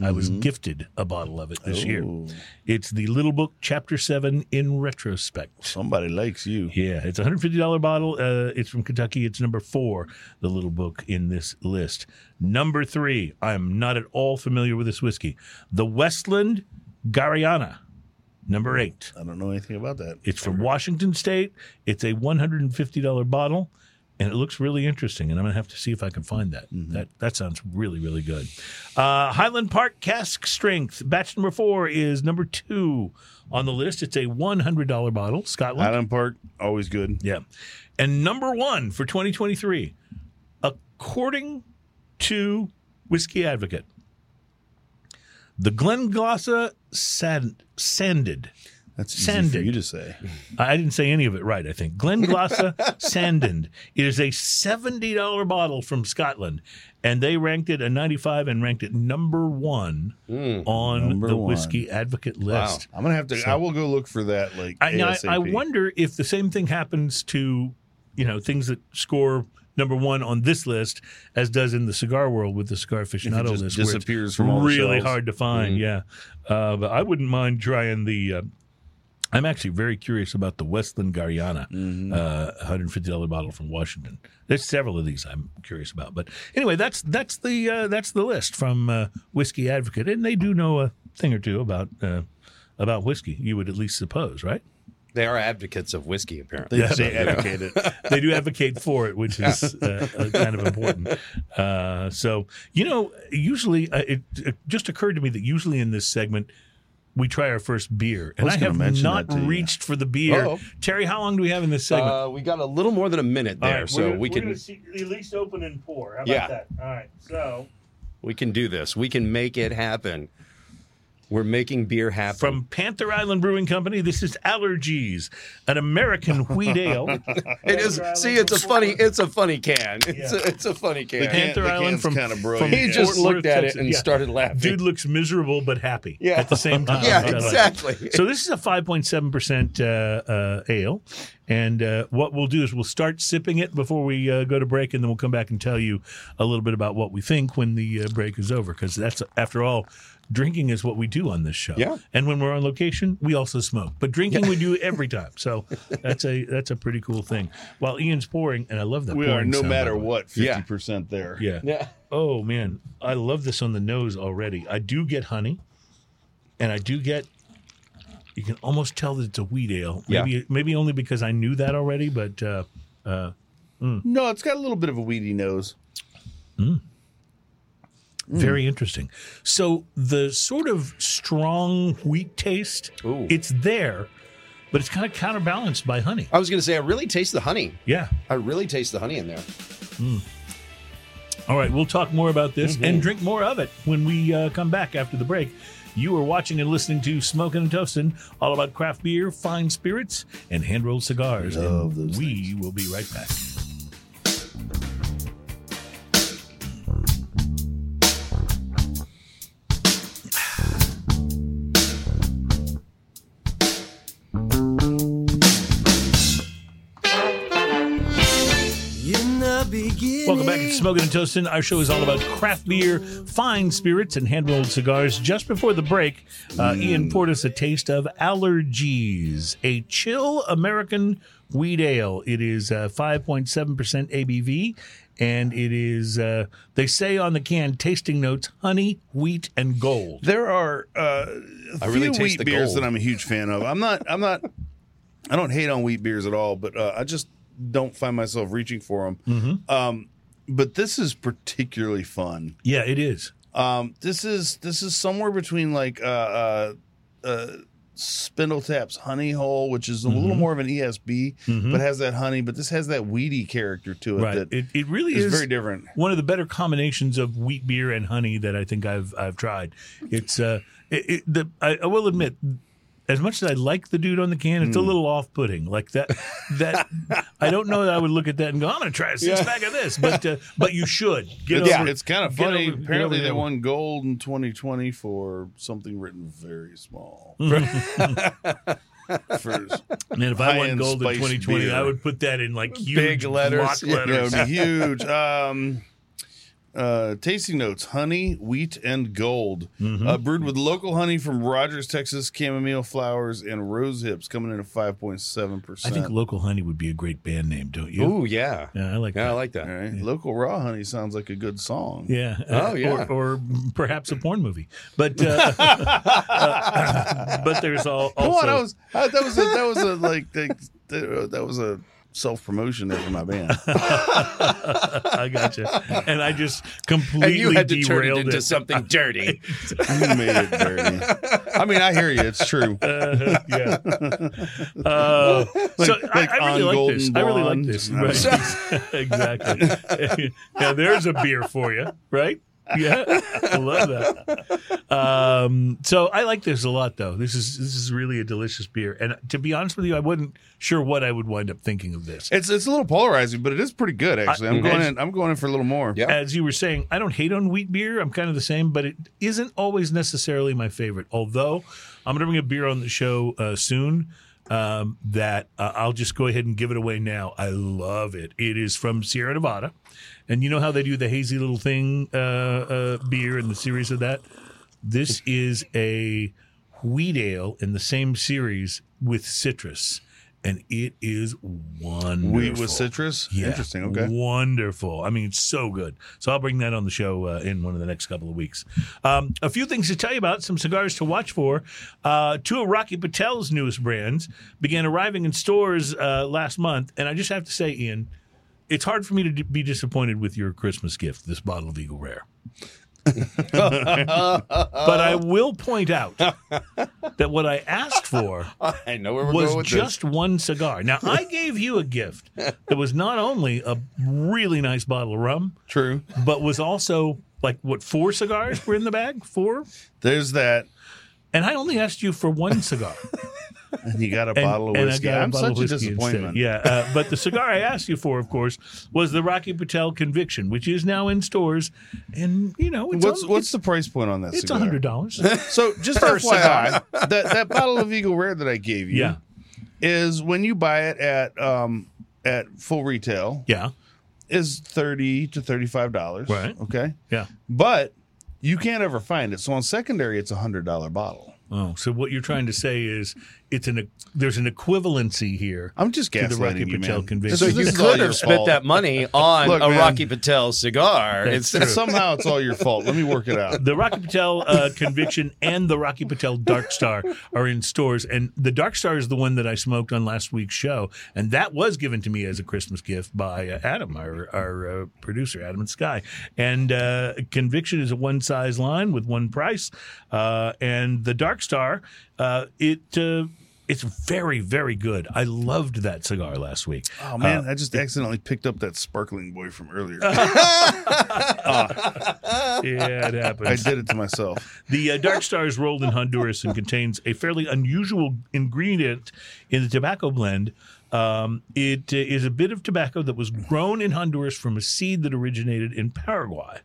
I was gifted a bottle of it this year. Mm-hmm. It's the Little Book Chapter 7 in retrospect. Somebody likes you. Yeah, it's a hundred fifty dollar bottle. Uh, it's from Kentucky. It's number four, the little book in this list. Number three, I'm not at all familiar with this whiskey. The Westland Garryana, number eight. I don't know anything about that. It's from Washington State. It's a one hundred and fifty dollar bottle, and it looks really interesting. And I'm gonna have to see if I can find that. That that sounds really really good. Uh, Highland Park Cask Strength batch number four is number two on the list. It's a one hundred dollar bottle, Scotland. Highland Park, always good. Yeah. And number one for 2023, according to Whiskey Advocate, the Glenglassaugh Sand, Sanded. That's easy for you to say. I didn't say any of it right, I think. Glenglassaugh Sandend. It is a $70 bottle from Scotland. And they ranked it a 95 and ranked it number one on Number the one. Whiskey Advocate list. I'm gonna have to. I will go look for that. Like I, now, I, I wonder if the same thing happens to, you know, things that score number one on this list as does in the cigar world with the cigar aficionado just list. where it's disappears from all really shelves. hard to find. Yeah, uh, but I wouldn't mind trying the. Uh, I'm actually very curious about the Westland Garryana, Mm-hmm. uh, $150 bottle from Washington. There's several of these I'm curious about, but anyway, that's that's the uh, that's the list from uh, Whiskey Advocate, and they do know a thing or two about uh, about whiskey. You would at least suppose, right? They are advocates of whiskey, apparently. They, they advocate it. they do advocate for it, which is uh, uh, kind of important. Uh, so, you know, usually uh, it, it just occurred to me that usually in this segment, we try our first beer. And was I, have mention not that to you. reached for the beer. Uh-oh. Terry, how long do we have in this segment? Uh, we got a little more than a minute there, right, so we're gonna- we we're can see, at least open and pour. How about Yeah. that? All right. So, we can do this. We can make it happen. We're making beer happen. from Panther Island Brewing Company, this is Allergeez, an American wheat ale. it is. See, it's a funny. It's a funny can. It's a, it's a funny can. The Panther the Island from kinda from he Yeah. just Fort looked Worth, at it and Yeah. started laughing. Dude looks miserable but happy Yeah. at the same time. yeah, I like exactly. So this is a 5.7% uh, uh, ale. And uh, what we'll do is we'll start sipping it before we uh, go to break, and then we'll come back and tell you a little bit about what we think when the uh, break is over. Because that's, after all, drinking is what we do on this show. Yeah. And when we're on location, we also smoke. But drinking we do every time. So that's a that's a pretty cool thing. While Ian's pouring, and I love that We are no sound, matter the way. what Yeah. fifty percent there. Yeah. yeah. Oh man, I love this on the nose already. I do get honey, and I do get, you can almost tell that it's a wheat ale. Yeah. Maybe maybe only because I knew that already, but uh, uh mm. No, it's got a little bit of a weedy nose. Mm. Very interesting. So the sort of strong wheat taste, Ooh. it's there, but it's kind of counterbalanced by honey. I was going to say, I really taste the honey. Yeah. I really taste the honey in there. All right, we'll talk more about this and drink more of it when we uh, come back after the break. You are watching and listening to Smoking and Toasting, all about craft beer, fine spirits, and hand rolled cigars. Love and those we will be right back. Smoking and Toasting. Our show is all about craft beer, fine spirits, and hand rolled cigars. Just before the break, uh, Ian poured us a taste of Allergeez, a chill American wheat ale. It is uh, 5.7% ABV, and it is, uh, they say on the can, tasting notes honey, wheat, and gold. There are uh, a I really few taste wheat the beers gold. that I'm a huge fan of. I'm not. I'm not. I don't hate on wheat beers at all, but uh, I just don't find myself reaching for them. Mm-hmm. Um, but this is particularly fun. Yeah, it is. Um, this is this is somewhere between like uh, uh, uh, Spindletap's Honey Hole, which is a little Mm-hmm. more of an ESB, but has that honey, but this has that weedy character to it Right. that It, it really is is very different. one of the better combinations of wheat beer and honey that I think I've I've tried. It's uh, it, it, the I, I will admit, as much as I like the dude on the can, it's a little off putting. Like that that I don't know that I would look at that and go, I'm going to try a six pack of this, but uh, but you should get It's, over. it's kind of funny. over- Apparently, they won gold in 2020 for something written very small. For, Man, if I won gold in 2020, beer. I would put that in like huge Big letters. block Yeah, yeah, letters. would be huge. Um, uh, tasting notes: honey, wheat, and gold. Mm-hmm. Uh, brewed with local honey from Rogers, Texas, chamomile flowers, and rose hips, coming in at 5.7%. I think local honey would be a great band name, don't you? Oh, yeah. Yeah, I like Yeah, that. I like that. All right, local raw honey sounds like a good song. Yeah. Oh, yeah. Or, or perhaps a porn movie. But uh, uh, but there's all Come on, I was I, that was a, that was a like like, that, that was a self promotion there for my band. I got you. And I just And completely you had to turn it derailed into something dirty. you made it dirty. I mean, I hear you. It's true. Uh, yeah. Uh, so like I, I really like Golden this. I really like this. I Right. exactly. now there's a beer for you, right? Yeah, I love that. Um, so I like this a lot, though. This is this is really a delicious beer, and to be honest with you, I wasn't sure what I would wind up thinking of this. It's it's a little polarizing, but it is pretty good actually. I'm I- going in. I'm going in for a little more. Yeah. As you were saying, I don't hate on wheat beer. I'm kind of the same, but it isn't always necessarily my favorite. Although I'm going to bring a beer on the show uh, soon um, that uh, I'll just go ahead and give it away now. I love it. It is from Sierra Nevada, and you know how they do the hazy little thing uh, uh, beer and the series of that. This is a wheat ale in the same series with citrus, and it is wonderful. Wheat with citrus. Yeah. Interesting. Okay. Wonderful. I mean, it's so good. So I'll bring that on the show uh, in one of the next couple of weeks. Um, a few things to tell you about, some cigars to watch for. Uh, two of Rocky Patel's newest brands began arriving in stores uh, last month. And I just have to say, Ian, it's hard for me to d- be disappointed with your Christmas gift, this bottle of Eagle Rare. but I will point out that what I asked for I know where we're was going with just one cigar. Now, I gave you a gift that was not only a really nice bottle of rum, True. but was also like what four cigars were in the bag? Four? There's that. And I only asked you for one cigar. And you got a And, bottle of and I got a I'm such a disappointment. Instead. Yeah, uh, but the cigar I asked you for, of course, was the Rocky Patel Conviction, which is now in stores, and you know it's What's on- what's the price point on that? it's a hundred dollars. So just FYI, that that bottle of Eagle Rare that I gave you Yeah, is when you buy it at um at full retail yeah, is thirty to thirty five dollars. Right. Okay. yeah. But you can't ever find it. So on secondary, it's a hundred dollar bottle. Oh, so what you're trying to say is it's an there's an equivalency here I'm just to the Rocky you, Patel man. conviction. So you could have spent fault. that money on Look, a man. Rocky Patel cigar That's instead. true. Somehow it's all your fault. Let me work it out. the Rocky Patel uh, conviction and the Rocky Patel Dark Star are in stores, and the Dark Star is the one that I smoked on last week's show, and that was given to me as a Christmas gift by uh, Adam, our our uh, producer, Adam and Sky. And uh, conviction is a one size line with one price, uh, and the Dark Star, uh, it. Uh, it's very, very good. I loved that cigar last week. Oh man, I just accidentally picked up that Sparkling Boi from earlier. Yeah, it happens. I did it to myself. The uh, Dark Star is rolled in Honduras and contains a fairly unusual ingredient in the tobacco blend. Um, it uh, is a bit of tobacco that was grown in Honduras from a seed that originated in Paraguay.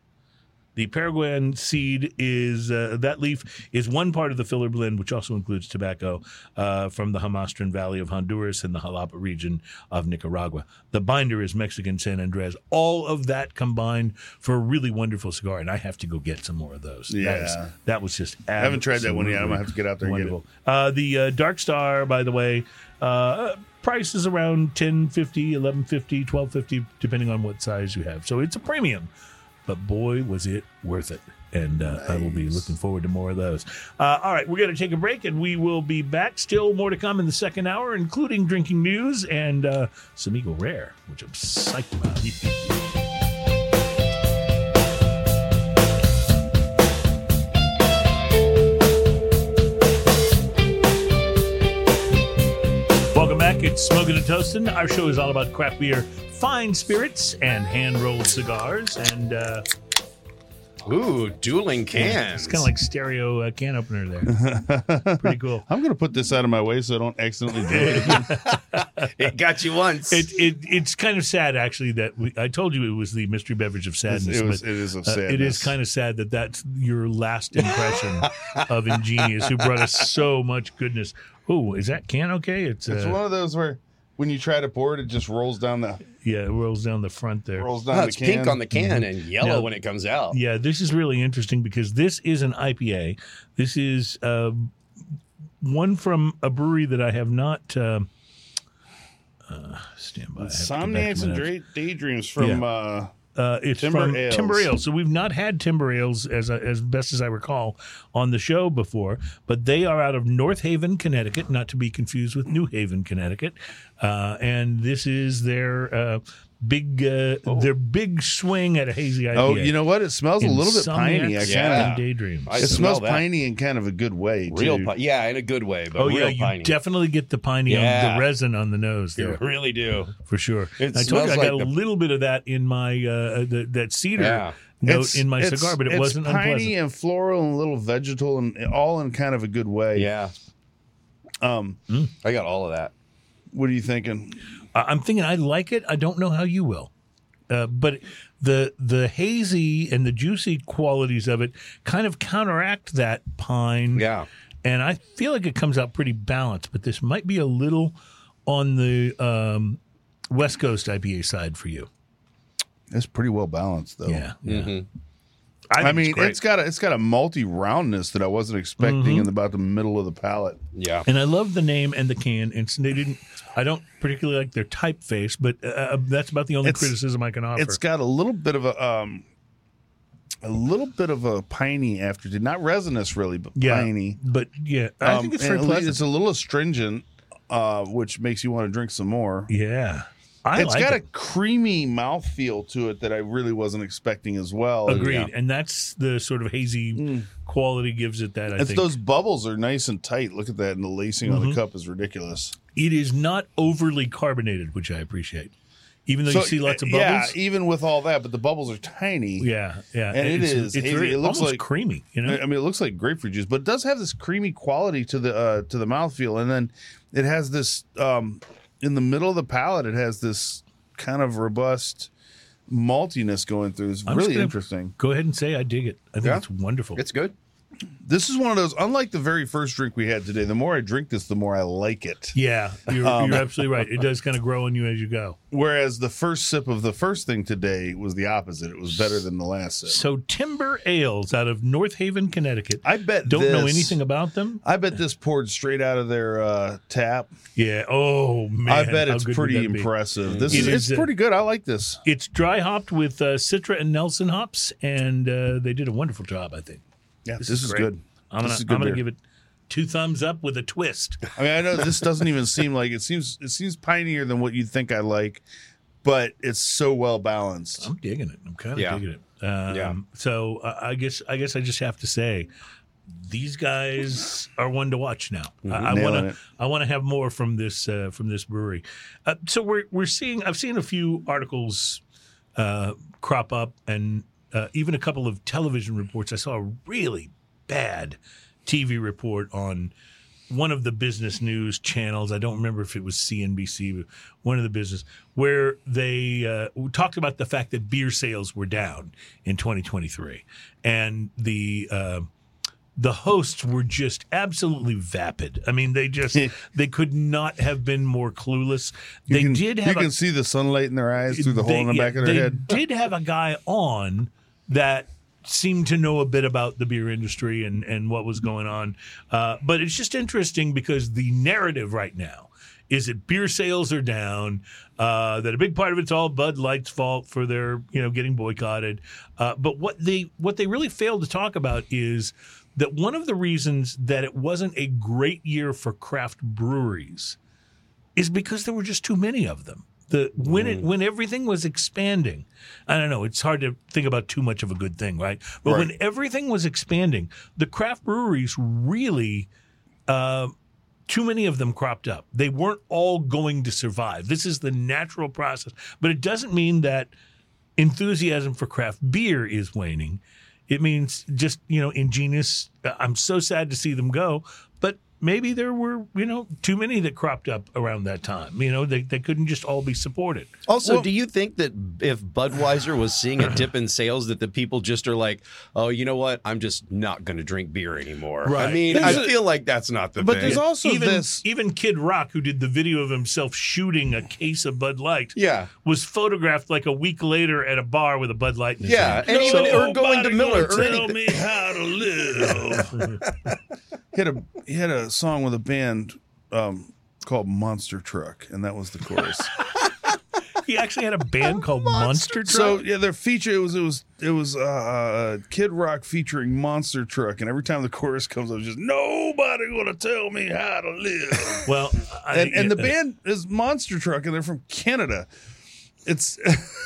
The Paraguayan seed is uh, that leaf is one part of the filler blend, which also includes tobacco uh, from the Jamastran Valley of Honduras and the Jalapa region of Nicaragua. The binder is Mexican San Andres. All of that combined for a really wonderful cigar, and I have to go get some more of those. That, is- Yeah. that was just. I haven't tried that one yet. I'm gonna have to get out there and get it. wonderful. Uh, the uh, Dark Star, by the way, uh, price is around 1050 1150 1250 depending on what size you have. So it's a premium. But boy, was it worth it. And uh, I will be looking forward to more of those. Uh, all right, we're going to take a break and we will be back. Still more to come in the second hour, including drinking news and uh, some Eagle Rare, which I'm psyched about. Welcome back. It's Smoking and Toasting. Our show is all about craft beer, fine spirits, and hand rolled cigars. And uh, Ooh, dueling cans. it's kind of like stereo uh, can opener there. Pretty cool. I'm gonna put this out of my way so I don't accidentally do it it got you once. It, it it's kind of sad actually that we, I told you it was the mystery beverage of sadness. It was- but, it is of uh, it is sadness. kind of sad that that's your last impression of Ingenious, who brought us so much goodness. Oh, is that can okay? It's, It's uh, one of those where when you try to pour it, it just rolls down the yeah, it rolls down the front there. rolls down Oh, the it's can. pink on the can and yellow Yeah. when it comes out. Yeah, this is really interesting because this is an IPA. This is uh, one from a brewery that I have not. Uh, uh, stand by. I have to go back to Somniacs my and notes. Dra- Daydreams from Yeah. uh, Uh, it's Timber from Ales. Timber Ales. So we've not had Timber Ales as as best as I recall on the show before, but they are out of North Haven, Connecticut, not to be confused with New Haven, Connecticut. Uh, and this is their uh, big uh, their big swing at a hazy IPA. oh, you know what? It smells a little bit piney. I kind Yeah. and Daydreams. I it smells that. piney in kind of a good way. Real too. pi- yeah, in a good way, but Oh real yeah, you piney. definitely get the piney Yeah. on the resin on the nose You there really do. for sure. It I told you I smells got like a the- little bit of that in my uh, the, that cedar Yeah. note It's- in my it's- cigar, but it it's wasn't piney unpleasant. and floral and a little vegetal and all in kind of a good way. Yeah, Um, I got all of that. what are you thinking? I- I'm thinking I like it. I don't know how you will, uh, but the the hazy and the juicy qualities of it kind of counteract that pine. Yeah. and I feel like it comes out pretty balanced. But this might be a little on the um, West Coast IPA side for you. It's pretty well balanced though. Yeah, yeah. Mhm. I, I mean, it's, it's got a it's got a multi roundness that I wasn't expecting Mm-hmm. in about the middle of the palate. Yeah. and I love the name and the can. And they didn't. I don't particularly like their typeface, but uh, that's about the only It's- criticism I can offer. It's got a little bit of a um, a little bit of a piney aftertaste, not resinous really, but yeah, piney. but yeah, I Um, think it's very a pleasant. It's a little astringent, uh, which makes you want to drink some more. yeah, I It's like got it. a creamy mouthfeel to it that I really wasn't expecting as well. Agreed, Yeah. and that's the sort of hazy quality gives it that. I It's think those bubbles are nice and tight. Look at that, and the lacing on Mm-hmm. the cup is ridiculous. it is not overly carbonated, which I appreciate. Even though you see lots of bubbles, Yeah, even with all that, but the bubbles are tiny. yeah, yeah, And it it's, is It's hazy. very, It looks almost like- creamy. You know, I I mean, it looks like grapefruit juice, but it does have this creamy quality to the uh, to the mouthfeel, and then it has this um, in the middle of the palate. It has this kind of robust maltiness going through. It's I'm really interesting. Go ahead and say I dig it. I think Yeah. it's wonderful. It's good. This is one of those. Unlike the very first drink we had today, the more I drink this, the more I like it. Yeah, you're, Um, you're absolutely right. It does kind of grow on you as you go. Whereas the first sip of the first thing today was the opposite. It was better than the last sip. So Timber Ales out of North Haven, Connecticut. I bet Don't know anything about them. I bet this poured straight out of their uh, tap. Yeah. Oh man, I bet how it's pretty that be? impressive. This It is, is, it's uh, pretty good. I like this. It's dry hopped with uh, Citra and Nelson hops, and uh, they did a wonderful job. I think. Yeah, this, is is, good. I'm gonna, this is I'm gonna beer. give it two thumbs up with a twist. I mean, I know this doesn't even seem like it seems. It seems pioneer than what you'd think I like, but it's so well balanced. I'm digging it. I'm kind of Yeah. digging it. Um, Yeah. So uh, I guess I guess I just have to say, these guys are one to watch now. I, I want to I want to have more from this uh, from this brewery. Uh, so we're we're seeing I've seen a few articles uh, crop up and uh, even a couple of television reports. I saw a really bad TV report on one of the business news channels. I don't remember if it was CNBC, but one of the business where they uh, talked about the fact that beer sales were down in 2023, and the uh, the hosts were just absolutely vapid. I mean, they just they could not have been more clueless. You They can, did Have You have can a, see the sunlight in their eyes through the hole in the yeah, back of their they head. did have a guy on that seemed to know a bit about the beer industry and, and what was going on. Uh, but it's just interesting because the narrative right now is that beer sales are down, uh, that a big part of it's all Bud Light's fault for their, you know, getting boycotted. Uh, but what they what they really failed to talk about is that one of the reasons that it wasn't a great year for craft breweries is because there were just too many of them. The when it when everything was expanding, I don't know. It's hard to think about too much of a good thing, right? But Right. when everything was expanding, the craft breweries really, uh, too many of them cropped up. They weren't all going to survive. This is the natural process, but it doesn't mean that enthusiasm for craft beer is waning. It means just you know ingenious. I'm so sad to see them go, maybe there were you know too many that cropped up around that time. You know they they couldn't just all be supported. Also, Well- do you think that if Budweiser was seeing a dip in sales, that the people just are like, "Oh, you know what? I'm just not going to drink beer anymore." I mean, I There's a- feel like that's not the But thing. there's also even this. even Kid Rock, who did the video of himself shooting a case of Bud Light, yeah, was photographed like a week later at a bar with a Bud Light in his Yeah, hand. and even- or going to Miller gonna or tell anything. me how to live. He had a he had a song with a band um, called Monster Truck, and that was the chorus. he actually had a band called Monster Truck. so yeah, their feature it was it was it was uh, uh, Kid Rock featuring Monster Truck, and every time the chorus comes up, it's just nobody gonna tell me how to live. well, I, and and the uh, band is Monster Truck, and they're from Canada. It's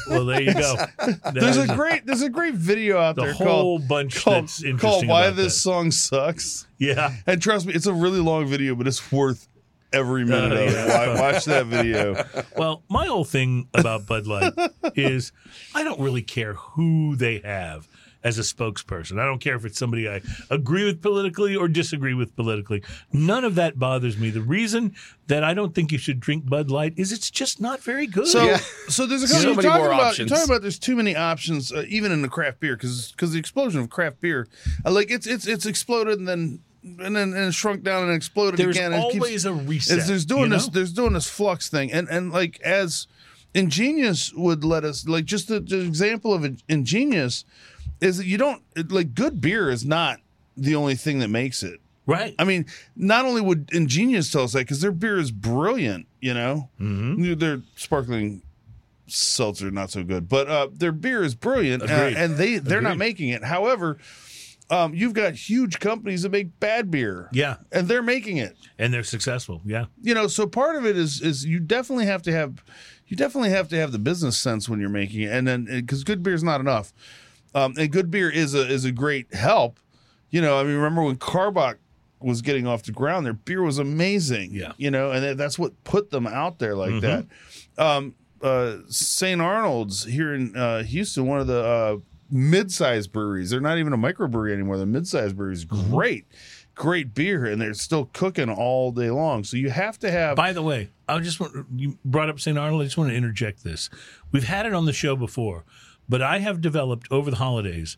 Well, there you go. there's a great there's a great video out the there whole called bunch called, that's called Why This that. Song Sucks. Yeah. And trust me, it's a really long video, but it's worth every uh, minute of it. yeah. Wa- Watch that video. Well, my whole thing about Bud Light is I don't really care who they have as a spokesperson. I don't care if it's somebody I agree with politically or disagree with politically. None of that bothers me. The reason that I don't think you should drink Bud Light is it's just not very good. So, Yeah. so there's a So couple. you're talking more about, options. You're talking about there's too many options, uh, even in the craft beer, because the explosion of craft beer, uh, like it's it's it's exploded and then and then and shrunk down and exploded there's again. and it keeps- always a reset. It's, there's doing you know? this. There's doing this flux thing, and and like as ingenious would let us like just the, the example of ingenious is that you don't like good beer is not the only thing that makes it. right. I mean, not only would ingenious tell us that because their beer is brilliant, you know, mm-hmm. their sparkling seltzer not so good, but uh, their beer is brilliant, uh, and they they're not making it. However. Um, you've got huge companies that make bad beer, yeah, and they're making it and they're successful. Yeah. you know so part of it is is you definitely have to have you definitely have to have the business sense when you're making it and then because good beer is not enough um and good beer is a is a great help you know i mean remember when Karbach was getting off the ground their beer was amazing Yeah. you know and that's what put them out there like that um uh st arnold's here in uh houston one of the uh mid-sized breweries they're not even a microbrewery anymore the mid-sized breweries great great beer and they're still cooking all day long so you have to have By the way, I just want you brought up St. Arnold. I just want to interject this. We've had it on the show before, but I have developed over the holidays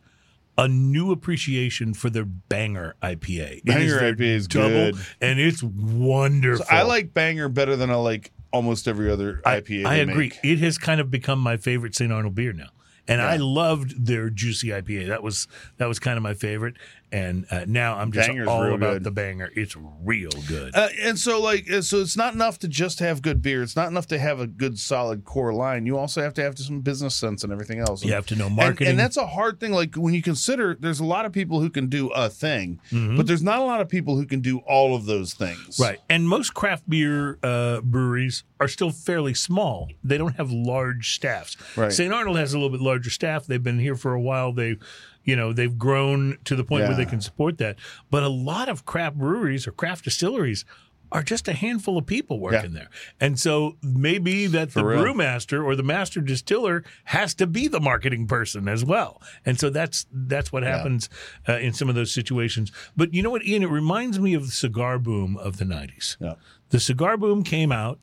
a new appreciation for their Banger IPA. Banger IPA is double, good. and it's wonderful. I like Banger better than I like almost every other IPA. I they agree. make. It has kind of become my favorite St. Arnold beer now. And I loved their juicy IPA. That was that was kind of my favorite. And uh, now I'm just Banger's all about good. the banger. It's real good. Uh, and so, like, uh, so it's not enough to just have good beer. It's not enough to have a good, solid core line. You also have to have some business sense and everything else. you have to know And- marketing. and, that's a hard thing. Like when you consider, there's a lot of people who can do a thing, Mm-hmm. but there's not a lot of people who can do all of those things. Right. And most craft beer uh, breweries are still fairly small. They don't have large staffs. Right. St. Arnold has a little bit larger staff. They've been here for a while. They you know, they've grown to the point where they can support that. But a lot of craft breweries or craft distilleries are just a handful of people working there. And so maybe that the For real. brewmaster or the master distiller has to be the marketing person as well. And so that's that's what happens uh, in some of those situations. But you know what, Ian? It reminds me of the cigar boom of the 90s. Yeah. The cigar boom came out.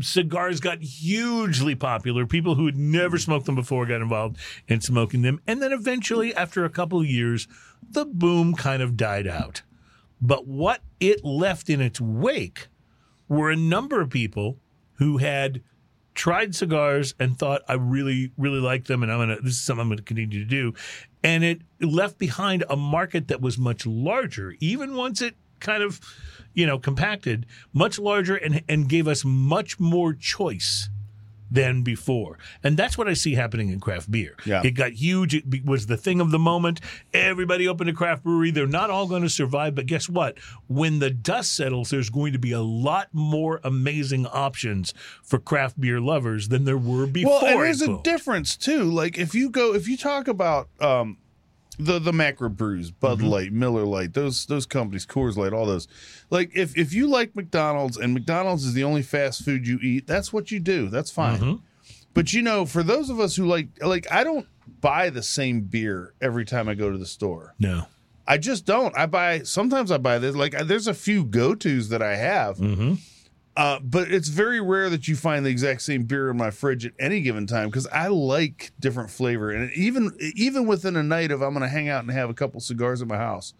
Cigars got hugely popular. People who had never mm. smoked them before got involved in smoking them. And then eventually, after a couple of years, the boom kind of died out. But what it left in its wake were a number of people who had tried cigars and thought, I really, really like them and I'm gonna this is something I'm gonna continue to do. And it left behind a market that was much larger, even once it kind of, you know, compacted, much larger and and gave us much more choice than before. And that's what I see happening in craft beer. Yeah. It got huge. It was the thing of the moment. Everybody opened a craft brewery. They're not all going to survive, but guess what? When the dust settles, there's going to be a lot more amazing options for craft beer lovers than there were before. Well, and there's a difference too. Like if you go, if you talk about um, the the macro brews, Bud Mm-hmm. Light, Miller Lite, those those companies, Coors Light, all those. Like if if you like McDonald's and McDonald's is the only fast food you eat, that's what you do. That's fine. Mm-hmm. But you know, for those of us who like like I don't buy the same beer every time I go to the store. No. I just don't. I buy sometimes I buy this like there's a few go tos that I have, Mm-hmm. Uh, but it's very rare that you find the exact same beer in my fridge at any given time because I like different flavor. And even even within a night of I'm going to hang out and have a couple cigars at my house,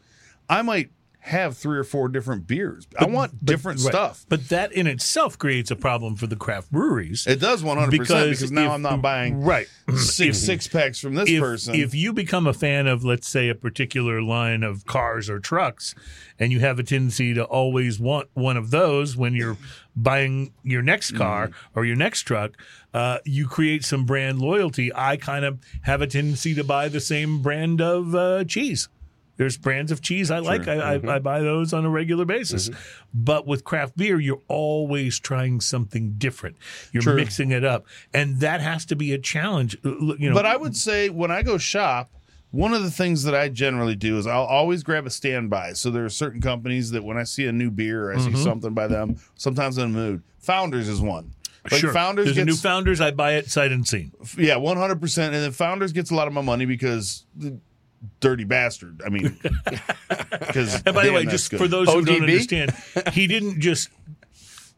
I might have three or four different beers. I want different Right. stuff. But that in itself creates a problem for the craft breweries. It does 100 percent because now if- I'm not buying right six six packs from this if, person. if you become a fan of, let's say, a particular line of cars or trucks, and you have a tendency to always want one of those when you're buying your next car Mm-hmm. or your next truck, uh, you create some brand loyalty. I kind of have a tendency to buy the same brand of uh, cheese. There's brands of cheese I like. I, Mm-hmm. I, I buy those on a regular basis. But with craft beer, you're always trying something different. You're mixing it up, and that has to be a challenge. You know, But I would say when I go shop, one of the things that I generally do is I'll always grab a standby. So there are certain companies that when I see a new beer or I Mm-hmm. see something by them, sometimes I'm in the mood. Founders is one. Like sure. Founders There's a new founders. I buy it sight unseen. yeah, one hundred percent, and then Founders gets a lot of my money because the dirty bastard. I mean, because And by the way, just for those who don't understand, he didn't just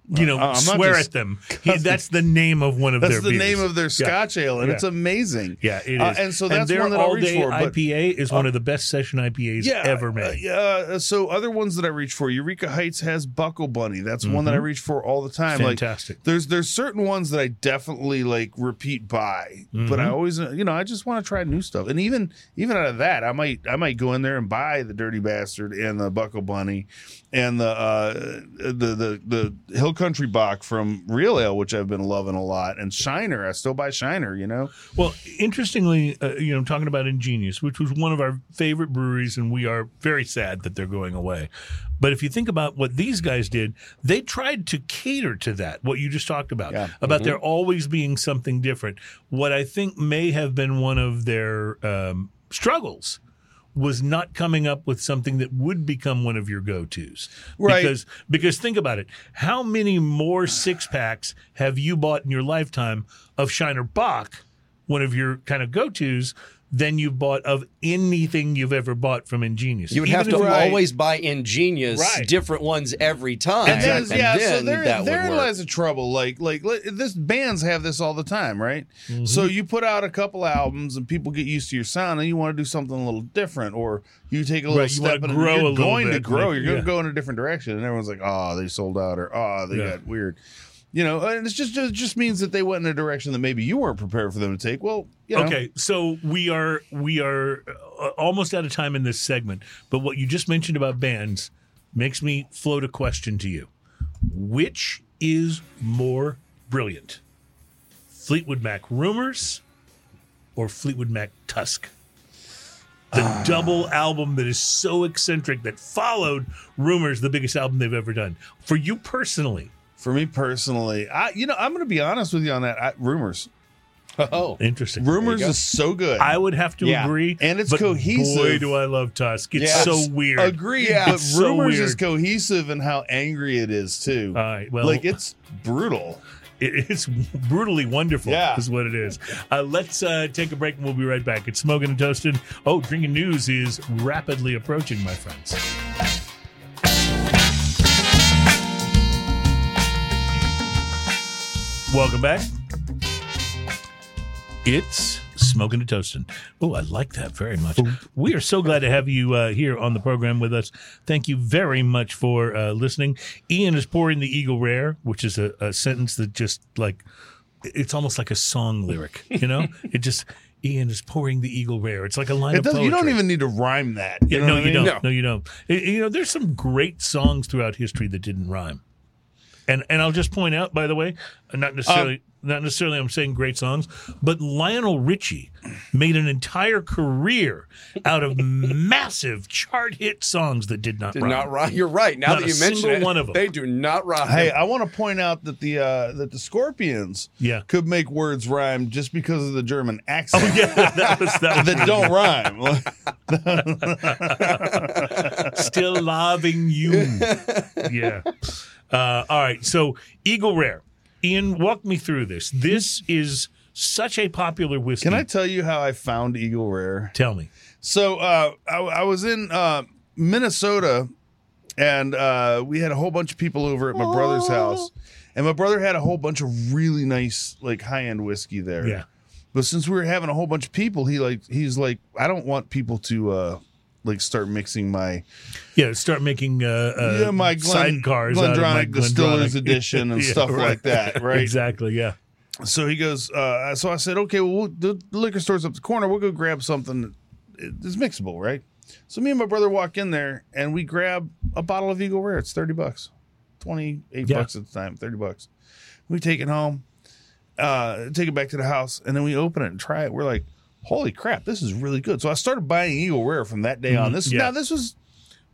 you know Uh, swear just at them. He, that's the name of one of that's their the beers. name of their Scotch ale, and Yeah. it's amazing. Yeah, it is. Uh, and so that's their one that I'll reach all-day for. But IPA is one of the best session IPAs ever made. Uh, uh, so other ones that I reach for, Eureka Heights has Buckle Bunny. That's one that I reach for all the time. Mm-hmm. Fantastic. Like there's there's certain ones that I definitely like repeat buy, but Mm-hmm. I always uh, you know I just want to try new stuff. And even even out of that, I might I might go in there and buy the Dirty Bastard and the Buckle Bunny and the uh, the the the Hill Country Bock from Real Ale, which I've been loving a lot, and Shiner. I still buy Shiner. You know. Well, interestingly, uh, you know, talking about Ingenious, which was one of our favorite breweries, and we are very sad that they're going away. But if you think about what these guys did, they tried to cater to that, what you just talked about, Yeah. about there always being something different. What I think may have been one of their um, struggles was not coming up with something that would become one of your go-tos. Right. Because because think about it. How many more six packs have you bought in your lifetime of Shiner Bock, one of your kind of go-tos, than you've bought of anything you've ever bought from Ingenious. You would Even have to if- Right. always buy ingenious Right. different ones every time. And then, And yeah, so then there, that would therein work. lies the trouble. Like, like, like, this bands have this all the time, right? Mm-hmm. So you put out a couple albums, and people get used to your sound, and you want to do something a little different, or you take a little Right, step wanna and grow you're a little going to grow. like, you're going yeah. to go in a different direction, and everyone's like, "Oh, they sold out," or "Oh, they Yeah. got weird." You know, and it's just just just means that they went in a direction that maybe you weren't prepared for them to take. Well, you know, Okay, so we are we are uh, almost out of time in this segment, but what you just mentioned about bands makes me float a question to you. Which is more brilliant? Fleetwood Mac Rumors or Fleetwood Mac Tusk? The Ah. double album that is so eccentric that followed Rumors, the biggest album they've ever done. For you personally, for me personally, I you know I'm going to be honest with you on that. I, rumors, Oh, interesting. rumors go. is so good. I would have to Yeah. agree, And it's but cohesive. Boy, do I love Tusk! It's Yes. so weird. Agree, Yeah, but so rumors weird. is cohesive and how angry it is too. All right, well, like it's brutal. It's brutally wonderful, Yeah. is what it is. Uh, let's uh, take a break and we'll be right back. It's Smoking and Toasting. Oh, drinking news is rapidly approaching, my friends. Welcome back. It's Smoking and Toasting. Oh, I like that very much. We are so glad to have you uh, here on the program with us. Thank you very much for uh, listening. Ian is pouring the Eagle Rare, which is a, a sentence that just like it's almost like a song lyric. You know, it just Ian is pouring the Eagle Rare. It's like a line It of poetry. you don't even need to rhyme that. You Yeah, know no, you mean? don't. No. you don't. Y- You know, there's some great songs throughout history that didn't rhyme. And and I'll just point out, by the way, uh, not necessarily Um, not necessarily I'm saying great songs, but Lionel Richie made an entire career out of massive chart hit songs that did not did rhyme. not rhyme. You're right. Now Not that a you mention single it, one of 'em. they do not rhyme. Hey, I want to point out that the uh, that the Scorpions Yeah. could make words rhyme just because of the German accent Oh, Yeah, that was that was that don't rhyme. still loving you. yeah. Uh, all right. So Eagle Rare. Ian, walk me through this. This is such a popular whiskey. Can I tell you how I found Eagle Rare? tell me? So uh, I, I was in uh, Minnesota, and uh, we had a whole bunch of people over at my brother's house, and my brother had a whole bunch of really nice, like high end whiskey there. Yeah. But since we were having a whole bunch of people, he like he's like, I don't want people to uh, like start mixing my Yeah. Start making uh, uh, yeah my Glen, sidecars my Distillers. Edition and Yeah, stuff right. like that, right? Exactly. Yeah. So he goes, uh, so I said, okay, well, we'll, the liquor store's up the corner. We'll go grab something that's mixable, right? So me and my brother walk in there and we grab a bottle of Eagle Rare. It's 30 bucks, 28 Yeah. bucks at the time, 30 bucks. We take it home, uh, take it back to the house, and then we open it and try it. We're like, holy crap, this is really good. So I started buying Eagle Rare from that day on. This Mm-hmm. yeah. now this was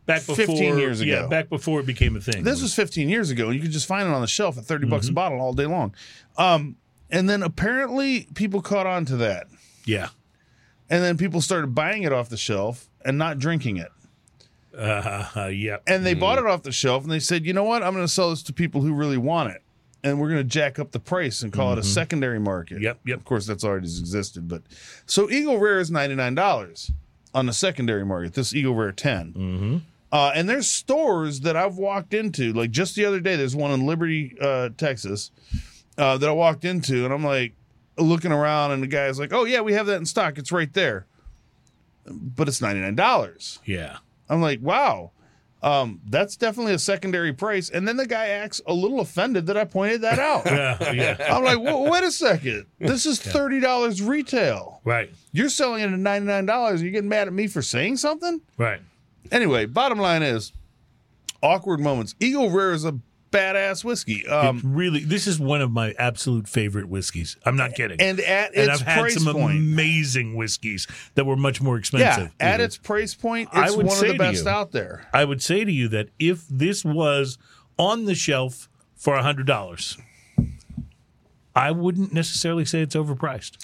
Back before 15 years ago. Yeah. Back before it became a thing. this was 15 years ago. You could just find it on the shelf at 30 Mm-hmm. bucks a bottle all day long. Um, and then apparently people caught on to that. yeah. And then people started buying it off the shelf and not drinking it. Uh, yeah. And they bought it off the shelf and they said, you know what? I'm going to sell this to people who really want it. And we're going to jack up the price and call it a secondary market. Mm-hmm. Yep, yep. Of course, that's already existed. But so Eagle Rare is $99 on the secondary market, this Eagle Rare 10. Mm-hmm. Uh, and there's stores that I've walked into, like just the other day, there's one in Liberty, uh, Texas, uh, that I walked into, and I'm like looking around, and the guy's like, "Oh yeah, we have that in stock. It's right there." But it's ninety nine dollars. Yeah. I'm like, "Wow, um, that's definitely a secondary price." And then the guy acts a little offended that I pointed that out. Yeah. Yeah. I'm like, "Wait a second, this is thirty dollars retail. right. You're selling it at ninety nine dollars. You're getting mad at me for saying something." Right. Anyway, bottom line is awkward moments. Eagle Rare is a badass whiskey. Um, really, this is one of my absolute favorite whiskeys. I'm not kidding. and at And its I've had price some point, amazing whiskeys that were much more expensive. yeah, at its price point, it's one of the best you- out there. I would say to you that if this was on the shelf for a hundred dollars, I wouldn't necessarily say it's overpriced.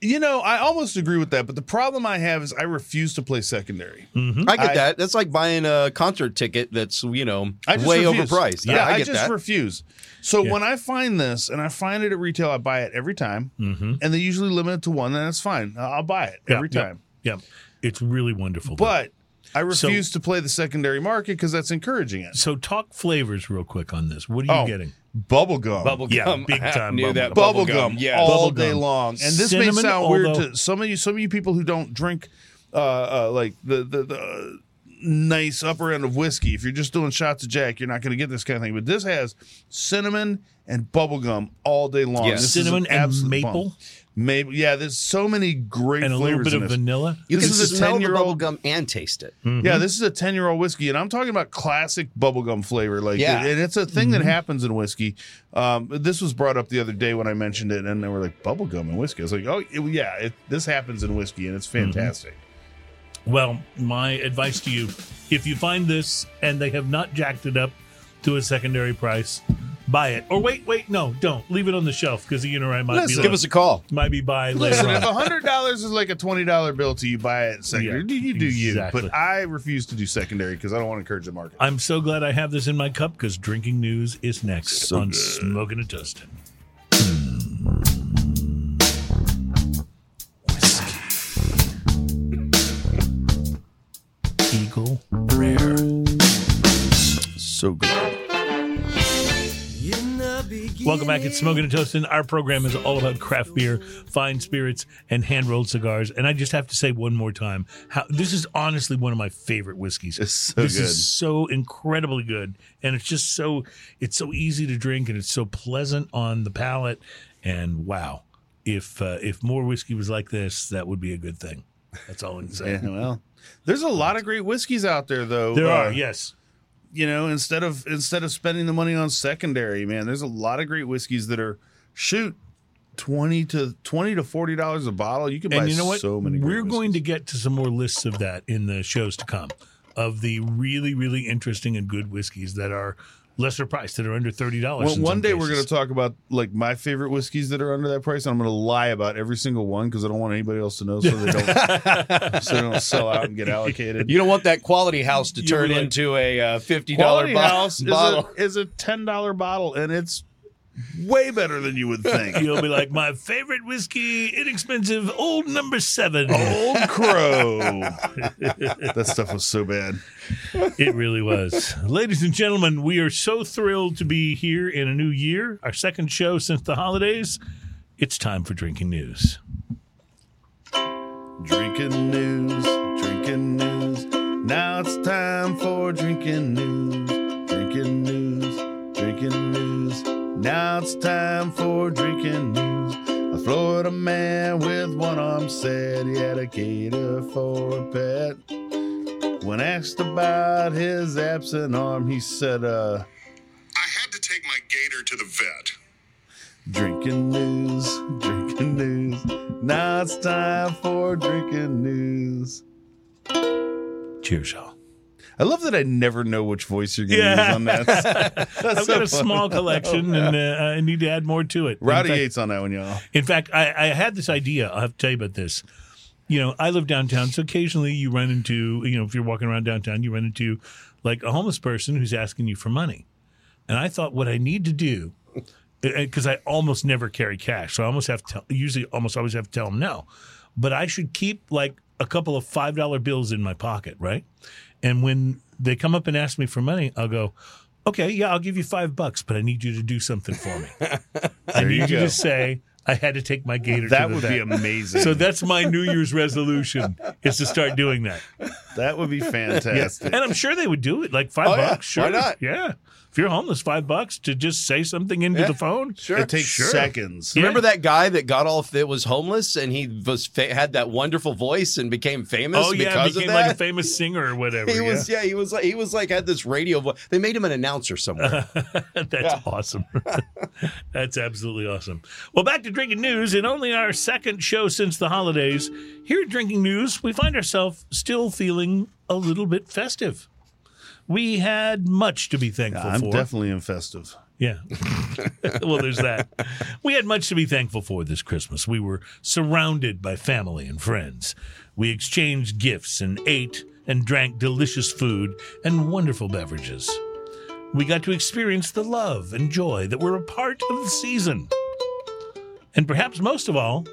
You know, I almost agree with that, but the problem I have is I refuse to play secondary. I get I- that. That's like buying a concert ticket that's you know I just way refuse. overpriced. Yeah, Yeah, I, I get just that. refuse. So Yeah. when I find this and I find it at retail, I buy it every time, Mm-hmm. and they usually limit it to one. Then that's fine. I'll buy it every time. Yeah, it's really wonderful. But I refuse to play the secondary market because that's encouraging it. so talk flavors real quick on this. What are you Oh, getting? Bubble gum. Bubble Yeah, big time knew bubble that gum. bubble Yeah. all Bubble day gum. long. And this Cinnamon, may sound weird although- to some of you. Some of you people who don't drink, uh, uh like the the the nice upper end of whiskey. If you're just doing shots of Jack, you're not going to get this kind of thing. But this has cinnamon and bubble gum all day long. Yeah. This is an Cinnamon and maple? bomb. Maple. Yeah, there's so many great And a little flavors bit in of this. vanilla. You This can is a smell the 10-year-old bubble gum and taste it. Mm-hmm. Yeah, this is a 10 year old whiskey, and I'm talking about classic bubblegum flavor. Like, Yeah. and it's a thing that mm-hmm. happens in whiskey. Um, this was brought up the other day when I mentioned it, and they were like, bubblegum and whiskey. I was like, oh, it- yeah, it, this happens in whiskey, and it's mm-hmm. fantastic. Well, my advice to you if you find this and they have not jacked it up to a secondary price, buy it. Or wait, wait, no, don't. Leave it on the shelf because the unit might Listen, be Give us a call. might be buy later Listen, if on. $100 is like a $20 bill to you, buy it secondary. Yeah, you do exactly. you. But I refuse to do secondary because I don't want to encourage the market. I'm so glad I have this in my cup because drinking news is next So on good. Smoking and Toasting. Eagle. So good. Welcome back. It's Smoking and Toasting. Our program is all about craft beer, fine spirits, and hand rolled cigars. And I just have to say one more time, how this is honestly one of my favorite whiskeys. It's so this good. is so incredibly good, and it's just so it's so easy to drink, and it's so pleasant on the palate. And wow, if uh, if more whiskey was like this, that would be a good thing. That's all I'm saying. Yeah, well, there's a lot of great whiskeys out there, though. There Uh, are yes. you know instead of instead of spending the money on secondary man there's a lot of great whiskeys that are shoot 20 to 20 to 40 dollars a bottle you can buy you know what? so many great We're going to get to some more lists of that in the shows to come of the really, really interesting and good whiskeys that are lesser price that are under thirty dollars. well, one day we're going to talk about like my favorite whiskeys that are under that price and i'm going to lie about every single one because i don't want anybody else to know so they don't so they don't sell out and get allocated You don't want that quality house to turn like- into a uh, fifty dollar bo- House is bottle. a, is a $10 bottle and it's way better than you would think You'll be like, my favorite whiskey, inexpensive, old number seven. Old Crow. that stuff was so bad. It really was. Ladies and gentlemen, we are so thrilled to be here in a new year, our second show since the holidays. It's time for drinking news. Drinking news, drinking news. Now it's time for drinking news, Now it's time for drinking news. A Florida man with one arm said he had a gator for a pet. When asked about his absent arm, he said, uh, I had to take my gator to the vet. Drinking news, drinking news. Now it's time for drinking news. Cheers, y'all. I love that I never know which voice you're going to Yeah. use on that. That's I've so got a fun. small collection, and uh, I need to add more to it. Rowdy fact- Yates on that one, y'all. In fact, I, I had this idea. I'll have to tell you about this. You know, I live downtown, so occasionally you run into, you know, if you're walking around downtown, you run into like a homeless person who's asking you for money. And I thought what I need to do, because I almost never carry cash, so I almost have to tell, usually almost always have to tell them no. But I should keep like a couple of five dollar bills in my pocket, right? And when they come up and ask me for money, I'll go, okay, yeah, I'll give you five bucks, but I need you to do something for me. I need you you, to say I had to take my gator. That would be amazing. So that's my New Year's resolution is to start doing that. that would be fantastic. And I'm sure they would do it. Like five Oh, yeah. bucks, sure. Why not? Yeah. If you're homeless, five bucks to just say something into Yeah. the phone. Sure. It takes Sure. seconds. Yeah. Remember that guy that got off that was homeless and he was fa- had that wonderful voice and became famous Oh yeah, because became of that. like a famous singer or whatever. he yeah. was yeah he was like he was like had this radio voice. They made him an announcer somewhere. That's awesome. That's absolutely awesome. Well, back to drinking news. In only our second show since the holidays, here at Drinking News, we find ourselves still feeling a little bit festive. We had much to be thankful I'm for. definitely in festive. Yeah. well, there's that. We had much to be thankful for this Christmas. We were surrounded by family and friends. We exchanged gifts and ate and drank delicious food and wonderful beverages. We got to experience the love and joy that were a part of the season. And perhaps most of all,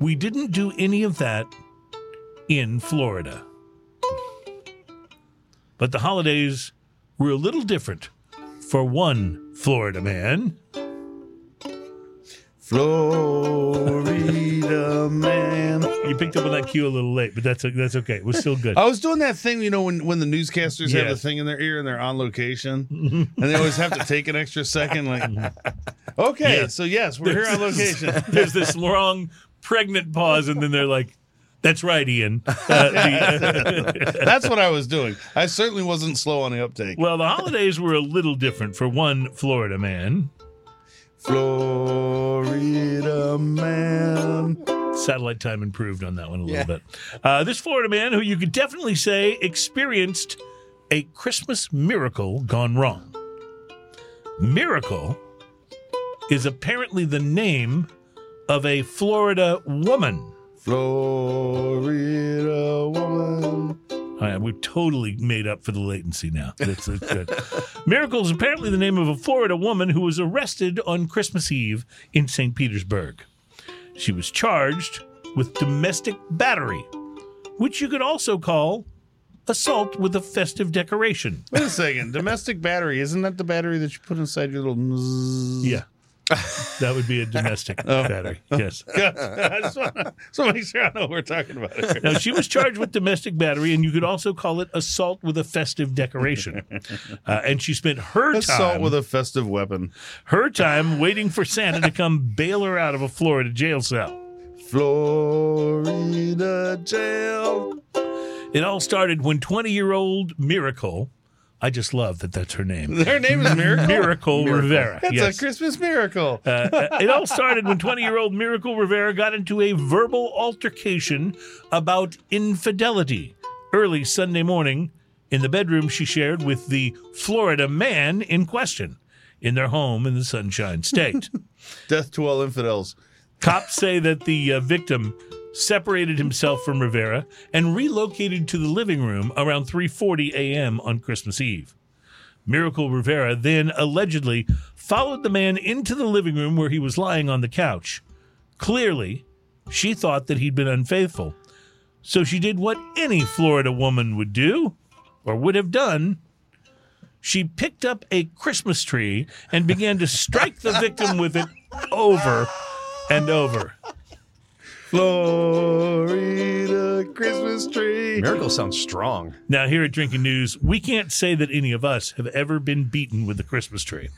we didn't do any of that in Florida. But the holidays were a little different for one Florida man. Florida man. You picked up on that cue a little late, but that's that's okay. It was still good. I was doing that thing, you know, when, when the newscasters have the thing in their ear and they're on location, mm-hmm. and they always have to take an extra second. Like, mm-hmm. okay, Yeah. so yes, we're here on location. There's this long pregnant pause, and then they're like, "That's right, Ian." Uh, the- That's what I was doing. I certainly wasn't slow on the uptake. well, the holidays were a little different for one Florida man. Florida man. Satellite time improved on that one a little Yeah. bit. Uh, this Florida man, who you could definitely say experienced a Christmas miracle gone wrong. Miracle is apparently the name of a Florida woman. Florida woman. All right, we've totally made up for the latency now. That's, that's good. Miracle is apparently the name of a Florida woman who was arrested on Christmas Eve in St. Petersburg. She was charged with domestic battery, which you could also call assault with a festive decoration. Wait a second. Domestic battery. Isn't that the battery that you put inside your little. Yeah. That would be a domestic battery. Yes. I just want to make sure I know what we're talking about. Here. Now, she was charged with domestic battery, and you could also call it assault with a festive decoration. Uh, and she spent her time Assault with a festive weapon. her time waiting for Santa to come bail her out of a Florida jail cell. Florida jail. It all started when 20 year old Miracle, I just love that that's her name. Her name is Miracle. Miracle, Rivera. It's yes. a Christmas miracle. Uh, uh, it all started when 20 year old Miracle Rivera got into a verbal altercation about infidelity early Sunday morning in the bedroom she shared with the Florida man in question in their home in the Sunshine State. Death to all infidels. Cops say that the uh, victim separated himself from Rivera and relocated to the living room around 3:40 a.m. on Christmas Eve. Miracle Rivera then allegedly followed the man into the living room where he was lying on the couch. Clearly, she thought that he'd been unfaithful. So she did what any Florida woman would do or would have done. She picked up a Christmas tree and began to strike the victim with it over and over. Florida Christmas tree. Miracle sounds strong. Now, here at Drinking News, we can't say that any of us have ever been beaten with the Christmas tree.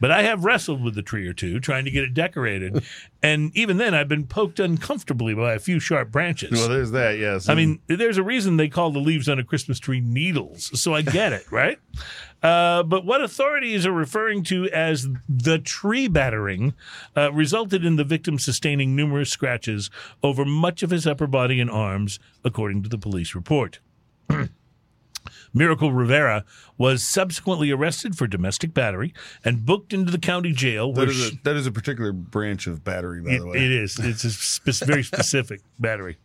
But I have wrestled with the tree or two, trying to get it decorated. and even then, I've been poked uncomfortably by a few sharp branches. Well, there's that. Yes. I mean, there's a reason they call the leaves on a Christmas tree needles, so I get it, right? Uh, but what authorities are referring to as the tree battering uh, resulted in the victim sustaining numerous scratches over much of his upper body and arms, according to the police report. Miracle Rivera was subsequently arrested for domestic battery and booked into the county jail that is, a, that is a particular branch of battery, by it, the way. it is. It's a spe- very specific battery.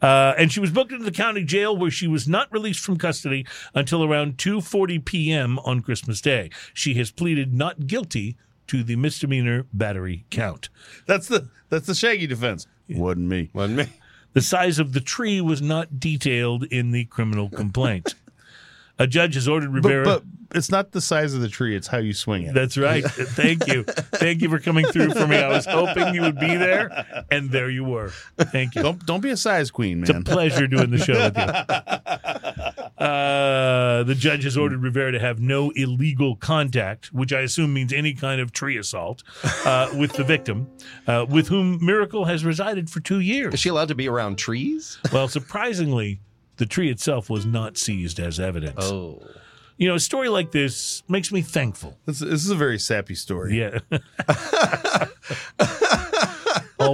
Uh, and she was booked into the county jail where she was not released from custody until around 2.40 p.m. on Christmas Day. She has pleaded not guilty to the misdemeanor battery count. That's the that's the Shaggy defense. Wasn't me. Wasn't me. The size of the tree was not detailed in the criminal complaint. A judge has ordered Rivera... But, but it's not the size of the tree; it's how you swing it. That's right. Thank you. Thank you for coming through for me. I was hoping you would be there, and there you were. Thank you. Don't don't be a size queen, man. It's a pleasure doing the show with you. Uh, the judge has ordered Rivera to have no illegal contact, which I assume means any kind of tree assault, uh, with the victim, uh, with whom Miracle has resided for two years. Is she allowed to be around trees? Well, surprisingly, the tree itself was not seized as evidence. Oh. You know, a story like this makes me thankful. This, this is a very sappy story. Yeah.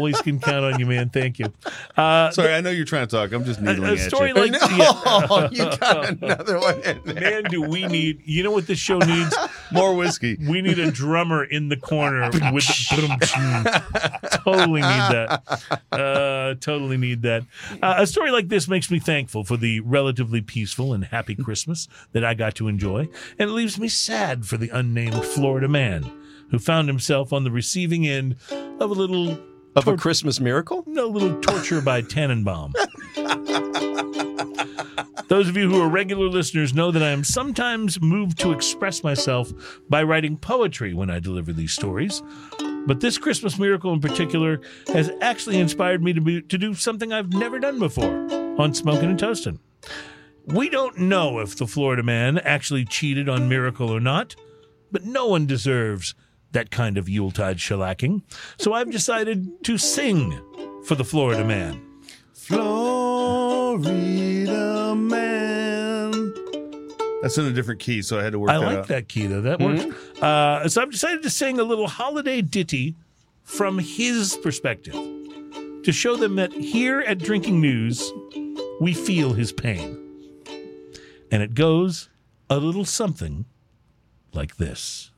Always can count on you, man. Thank you. Uh, Sorry, I know you're trying to talk. I'm just needling a at story you. like no, yeah. you got another one man, do we need? You know what this show needs? More whiskey. We need a drummer in the corner with totally need that. Uh, totally need that. Uh, a story like this makes me thankful for the relatively peaceful and happy Christmas that I got to enjoy, and it leaves me sad for the unnamed Florida man who found himself on the receiving end of a little Of a Christmas miracle? a little torture by Tannenbaum. Those of you who are regular listeners know that I am sometimes moved to express myself by writing poetry when I deliver these stories. But this Christmas miracle in particular has actually inspired me to, be, to do something I've never done before on Smoking and Toasting. We don't know if the Florida man actually cheated on Miracle or not, but no one deserves that kind of Yuletide shellacking. So I've decided to sing for the Florida man. Florida man. That's in a different key, so I had to work I that like out. that key though. That works. Uh, so I've decided to sing a little holiday ditty from his perspective to show them that here at Drinking News, we feel his pain. And it goes a little something like this.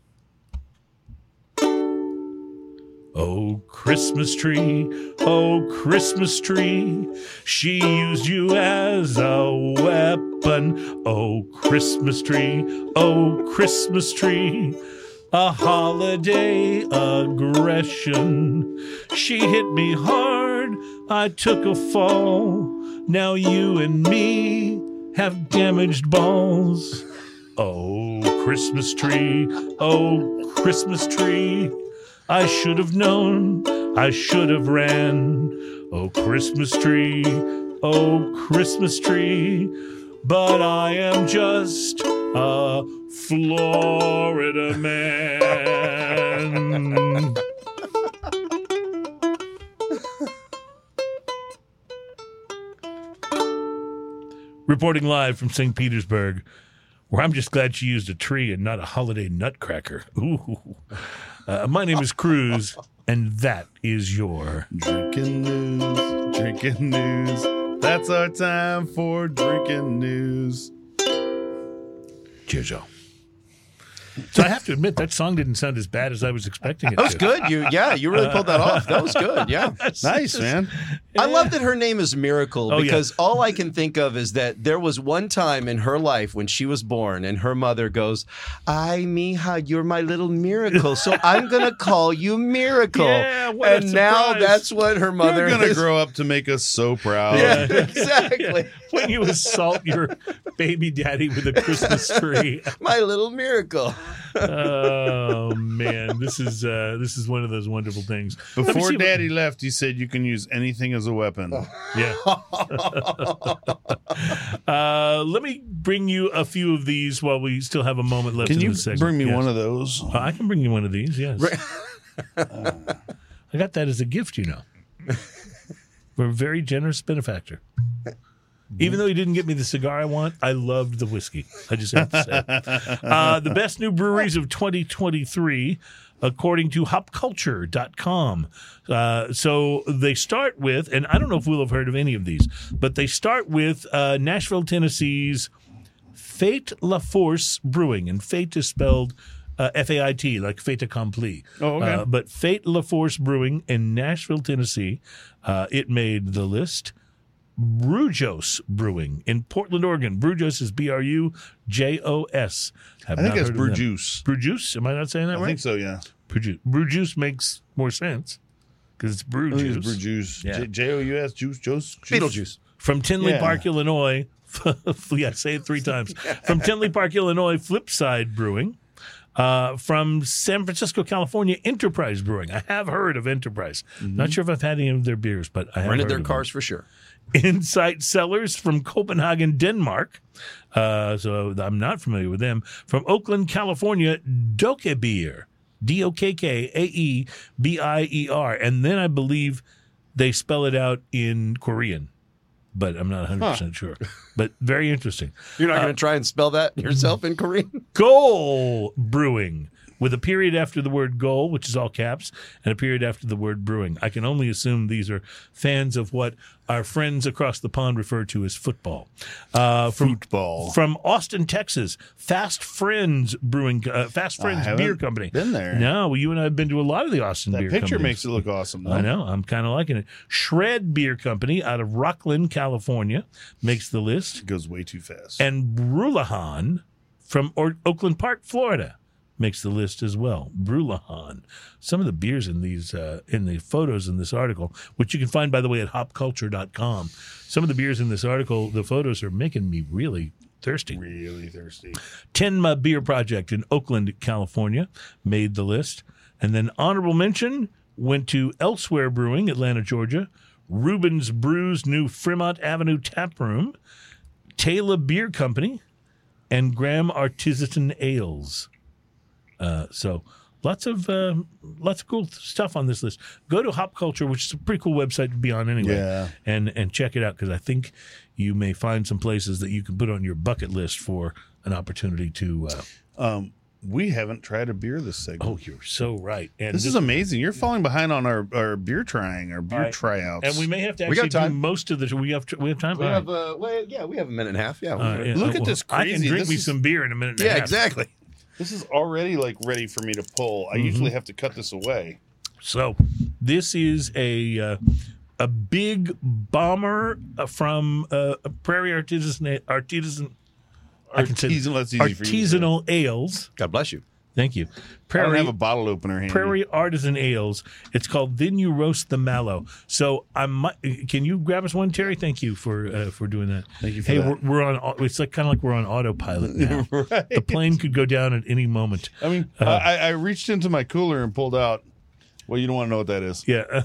Oh, Christmas tree, oh, Christmas tree, she used you as a weapon. Oh, Christmas tree, oh, Christmas tree, a holiday aggression. She hit me hard, I took a fall. Now you and me have damaged balls. Oh, Christmas tree, oh, Christmas tree. I should have known, I should have ran. Oh, Christmas tree, oh, Christmas tree. But I am just a Florida man. Reporting live from St. Petersburg, where I'm just glad she used a tree and not a holiday nutcracker. Ooh. Uh, my name is Cruz, and that is your. Drinking news, drinking news. That's our time for drinking news. Cheers, y'all. So I have to admit that song didn't sound as bad as I was expecting it. That was to. good. You, yeah, you really pulled that off. That was good. Yeah. Nice, man. I love that her name is Miracle Oh, yeah. because all I can think of is that there was one time in her life when she was born and her mother goes, Ay, mija, you're my little miracle. So I'm going to call you Miracle. Yeah, what a and now that's what her mother You're gonna is. grow up to make us so proud. Yeah, exactly. When you assault your baby daddy with a Christmas tree. my little miracle. Oh man, this is uh, this is one of those wonderful things. Before see what- Daddy left, he said you can use anything as a weapon. Yeah. uh, let me bring you a few of these while we still have a moment left. Can in you this segment. bring me Yes. one of those? Uh, I can bring you one of these. Yes. I got that as a gift, you know. We're a very generous benefactor. Even though he didn't get me the cigar I want, I loved the whiskey. I just have to say. uh, the best new breweries of 2023, according to hopculture.com. Uh, so they start with, and I don't know if we'll have heard of any of these, but they start with uh, Nashville, Tennessee's Fait La Force Brewing, and Fate is spelled uh, F A I T, like fait accompli. Oh, okay. Uh, but Fait La Force Brewing in Nashville, Tennessee, uh, it made the list. Brujos Brewing in Portland, Oregon. Brujos is B R U J O S. I think it's brew juice. Brujuice? Am I not saying that I right? I think so, yeah. Brew, brew juice makes more sense because it's brew I think juice. it's brew juice. Yeah. J O U S juice, juice, juice. Beetlejuice. From Tinley Yeah. Park, Illinois. yeah, say it three times. From Tinley Park, Illinois, Flipside Brewing. Uh, from San Francisco, California, Enterprise Brewing. I have heard of Enterprise. Not sure if I've had any of their beers, but I have Rented heard their of cars for sure. Insight Sellers from Copenhagen, Denmark. Uh, so I'm not familiar with them. From Oakland, California, Dokkaebier. D O K K A E B I E R. And then I believe they spell it out in Korean, but I'm not 100% sure. But very interesting. You're not going to try and spell that yourself in Korean? Goal Brewing with a period after the word goal, which is all caps, and a period after the word brewing. I can only assume these are fans of what our friends across the pond refer to as football. Uh, from Football. from Austin, Texas, Fast Friends Brewing, uh, Fast Friends Beer Company. been there. No, well, you and I have been to a lot of the Austin that beer picture companies. makes it look awesome. Though. I know. I'm kind of liking it. Shred Beer Company out of Rocklin, California, makes the list, It goes way too fast. and Brulahan from or- Oakland Park, Florida, makes the list as well. Brulahan. Some of the beers in these uh, in the photos in this article, which you can find by the way at hopculture.com. Some of the beers in this article, the photos are making me really thirsty. really thirsty. Tenma Beer Project in Oakland, California, made the list. And then honorable mention went to Elsewhere Brewing, Atlanta, Georgia, Reuben's Brews New Fremont Avenue Tap Room, Taylor Beer Company, and Graham Artisan Ales. Uh, so lots of uh, lots of cool stuff on this list. Go to Hop Culture, which is a pretty cool website to be on anyway, Yeah. and and check it out because I think you may find some places that you can put on your bucket list for an opportunity to. Uh, Um, we haven't tried a beer this segment. oh, you're so right. And this is amazing. You're falling behind on our, our beer trying, our beer All right. tryouts. and we may have to We actually got time. do most of the. We have we have time. We All have right. uh, well, yeah, we have a minute and a half. Yeah, Uh, yeah, Look uh, at this crazy. I can drink this me is- some beer in a minute. And a yeah, half. exactly. This is already like ready for me to pull. Mm-hmm. I usually have to cut this away. So this is a uh, a big bomber uh, from uh, Prairie Artisan Artisan. I can say Artisanal, that's easy for you to say. artisanal ales. God bless you. Thank you. Prairie, I don't have a bottle opener handy. Prairie Artisan Ales. It's called Then You Roast the Mallow. So I might. Can you grab us one, Terry? Thank you for uh, for doing that. Thank you for hey, that. We're, we're on. It's like kind of like we're on autopilot now. right. The plane could go down at any moment. I mean, Uh-huh. I, I reached into my cooler and pulled out. Well, you don't want to know what that is. Yeah.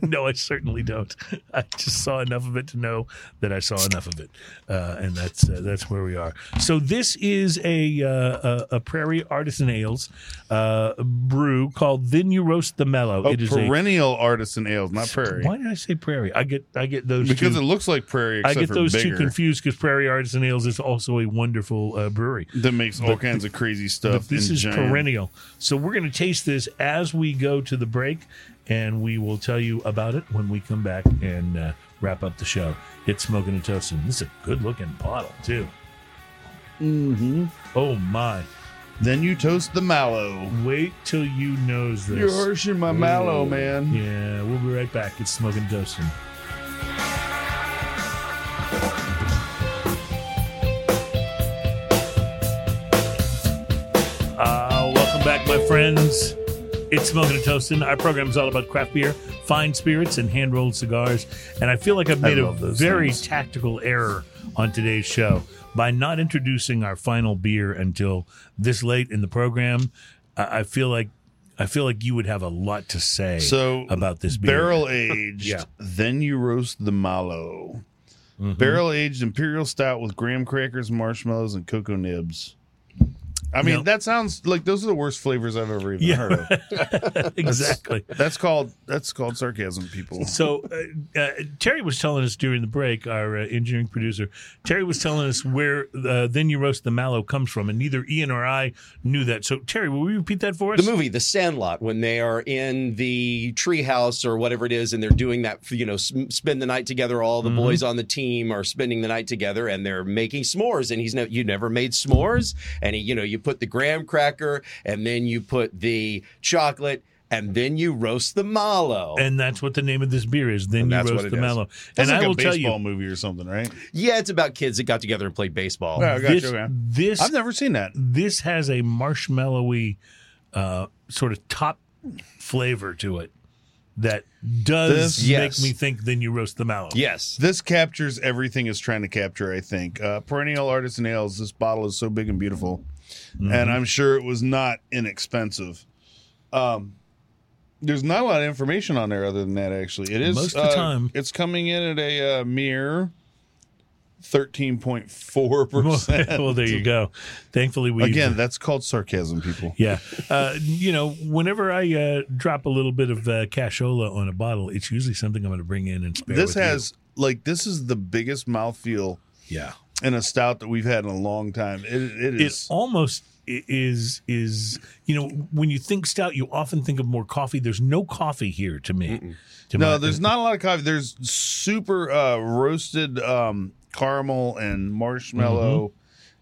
no, I certainly don't. I just saw enough of it to know that I saw enough of it, uh, and that's uh, that's where we are. So this is a uh, a, a Prairie Artisan Ales uh, brew called Then You Roast the Mallow. Oh, it is a perennial artisan ales, not prairie. Why did I say Prairie? I get I get those Because two. it looks like prairie, I get those bigger. two confused because Prairie Artisan Ales is also a wonderful uh, brewery. That makes all kinds of crazy stuff. But this is giant- perennial. So we're going to taste this as we go to the break, and we will tell you about it when we come back and uh, wrap up the show. It's Smoking and Toasting. This is a good looking bottle, too. Mm-hmm. Oh, my. Then you toast the mallow. Wait till you nose this. You're harshing my mallow, man. Yeah, we'll be right back. It's Smoking and Toasting. Uh, welcome back, my friends. It's Smoking and Toasting. Our program is all about craft beer, fine spirits, and hand rolled cigars. And I feel like I've made a very things. tactical error on today's show by not introducing our final beer until this late in the program. I, I feel like I feel like you would have a lot to say So about this beer. barrel aged. Yeah. Then you roast the mallow. Mm-hmm. Barrel aged imperial stout with graham crackers, marshmallows, and cocoa nibs. I mean, Now- that sounds like those are the worst flavors I've ever even Yeah. heard of. exactly. That's called that's called sarcasm, people. So uh, uh, Terry was telling us during the break, our uh, engineering producer, Terry was telling us where uh, "Then You Roast the Mallow" comes from, and neither Ian or I knew that. So Terry, will you repeat that for us? The movie, The Sandlot, when they are in the treehouse or whatever it is, and they're doing that, you know, s- spend the night together. All the Mm-hmm. boys on the team are spending the night together, and they're making s'mores. And he's no, you never made s'mores, and he, you know, you put the graham cracker, and then you put the chocolate, and then you roast the mallow. and that's what the name of this beer is. Then And you roast the is. mallow. That's and like I will a tell baseball you, movie or something, right? yeah, it's about kids that got together and played baseball. Yeah, I this you, man. this I've never seen that. this has a marshmallowy uh, sort of top flavor to it that does This- make Yes. me think. Then you roast the mallow. Yes. This captures everything it's trying to capture, I think. Uh, perennial artisan ales, this bottle is so big and beautiful. Mm-hmm. And I'm sure it was not inexpensive. Um, there's not a lot of information on there other than that, actually. It is Most of the uh, time. It's coming in at a uh, mere 13.4%. well, there you go. Thankfully, we Again, that's called sarcasm, people. Yeah. Uh, you know, whenever I uh, drop a little bit of uh, cashola on a bottle, it's usually something I'm going to bring in and spare. This with you. has, like, this is the biggest mouthfeel yeah. In a stout that we've had in a long time. It, it It is. almost is is you know when you think stout, you often think of more coffee. There's no coffee here to me. To No, my- there's not a lot of coffee. There's super uh, roasted um, caramel and marshmallow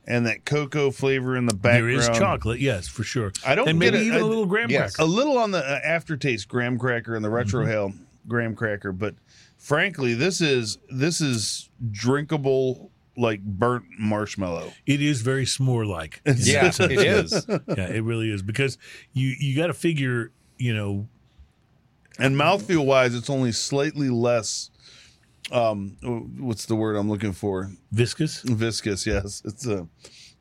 and that cocoa flavor in the There background. is chocolate, yes, for sure. I don't and get maybe it. even a I- little graham yes. cracker. A little on the uh, aftertaste graham cracker and the retrohale graham cracker, but frankly, this is this is drinkable like burnt marshmallow. It is very s'more like. Yeah, it is. yeah, it really is because you you got to figure, you know, And mouthfeel wise, it's only slightly less. Um, what's the word I'm looking for? viscous. Viscous. Yes, it's a.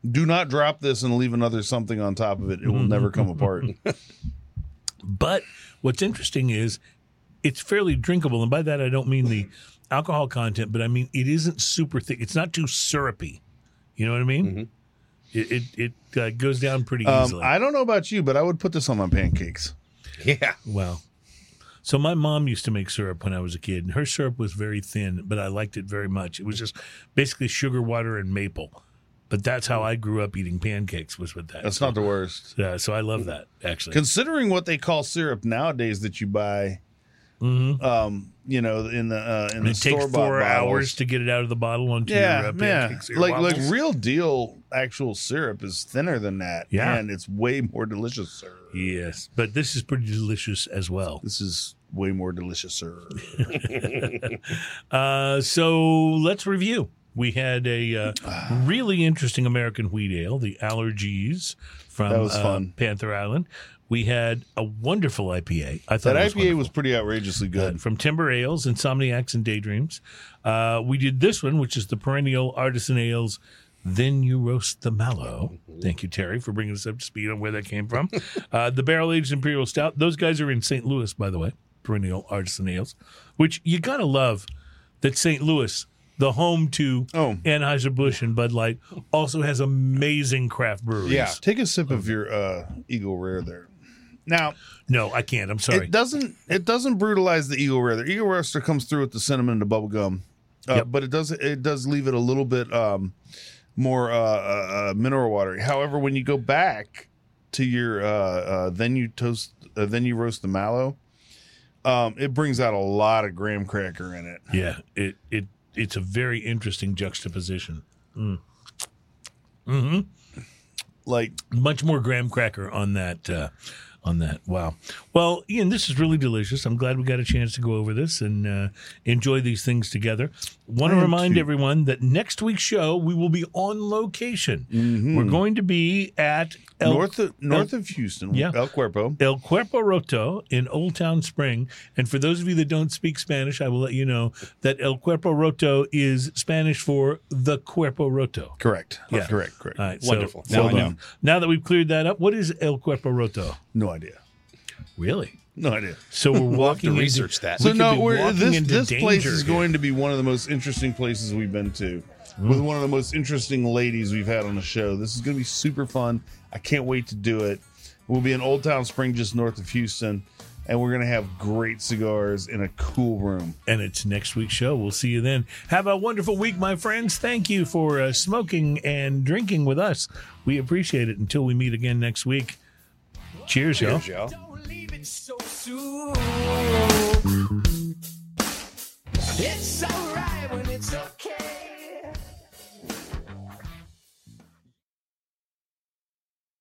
Do not drop this and leave another something on top of it. It will never come apart. But what's interesting is it's fairly drinkable, and by that I don't mean the alcohol content, but I mean it isn't super thick. It's not too syrupy. You know what I mean? It it, it uh, goes down pretty Um, easily. I don't know about you, but I would put this on my pancakes. Yeah. Well, So my mom used to make syrup when I was a kid, and her syrup was very thin, but I liked it very much. It was just basically sugar water and maple. But that's how I grew up eating pancakes was with that. That's not the worst. Yeah, so I love that actually. Considering what they call syrup nowadays that you buy, um, you know, in the uh, in the it takes store-bought four bottles. hours to get it out of the bottle onto Yeah, your uh, yeah. or your Like like real deal actual syrup is thinner than that. Yeah. and it's way more delicious, sir. yes, but this is pretty delicious as well. This is way more delicious, sir. Uh, so let's review. We had a uh, really interesting American wheat ale, the Allergeez from That was uh, fun. Panther Island. We had a wonderful IPA. I thought that was IPA wonderful. was pretty outrageously Uh, good. from Timber Ales, Insomniacs, and Daydreams. Uh, we did this one, which is the perennial artisan ales. Then you roast the mallow. Thank you, Terry, for bringing us up to speed on where that came from. uh, the barrel aged imperial stout. Those guys are in St. Louis, by the way. Perennial artisan ales, which you gotta love. That St. Louis, the home to Oh. Anheuser Busch and Bud Light, also has amazing craft breweries. Yeah. Take a sip of your uh, Eagle Rare there. Now, No, I can't. I'm sorry. It doesn't. It doesn't brutalize the Eagle Rare. The Eagle Roaster comes through with the cinnamon and the bubble gum, uh, Yep. but it does. It does leave it a little bit more uh, uh, uh, mineral watery. However, when you go back to your uh, uh, then you toast, uh, then you roast the mallow, um, it brings out a lot of graham cracker in it. yeah, it it it's a very interesting juxtaposition. Mm. Hmm. Like much more graham cracker on that uh, on that. Wow. Well ian this is really delicious. I'm glad we got a chance to go over this and uh, enjoy these things together want to remind too. everyone that next week's show we will be on location we're going to be at El, north of north of Houston, Yeah. El Cuerpo. El Cuerpo Roto in Old Town Spring. And for those of you that don't speak Spanish, I will let you know that El Cuerpo Roto is Spanish for the Cuerpo Roto. Correct. Yeah. Correct. Correct. All right, Wonderful. So, Now so I know. um, now that we've cleared that up, what is El Cuerpo Roto? No idea. Really? No idea. So we're We'll have walking to into- research that. So could no, we're, walking this this place is here. going to be one of the most interesting places we've been to, with one of the most interesting ladies we've had on the show. This is going to be super fun. I can't wait to do it. We'll be in Old Town Spring, just north of Houston, and we're going to have great cigars in a cool room. and it's next week's show. We'll see you then. Have a wonderful week, my friends. Thank you for uh, smoking and drinking with us. We appreciate it. Until we meet again next week. Cheers, y'all. Y'all so soon. It's so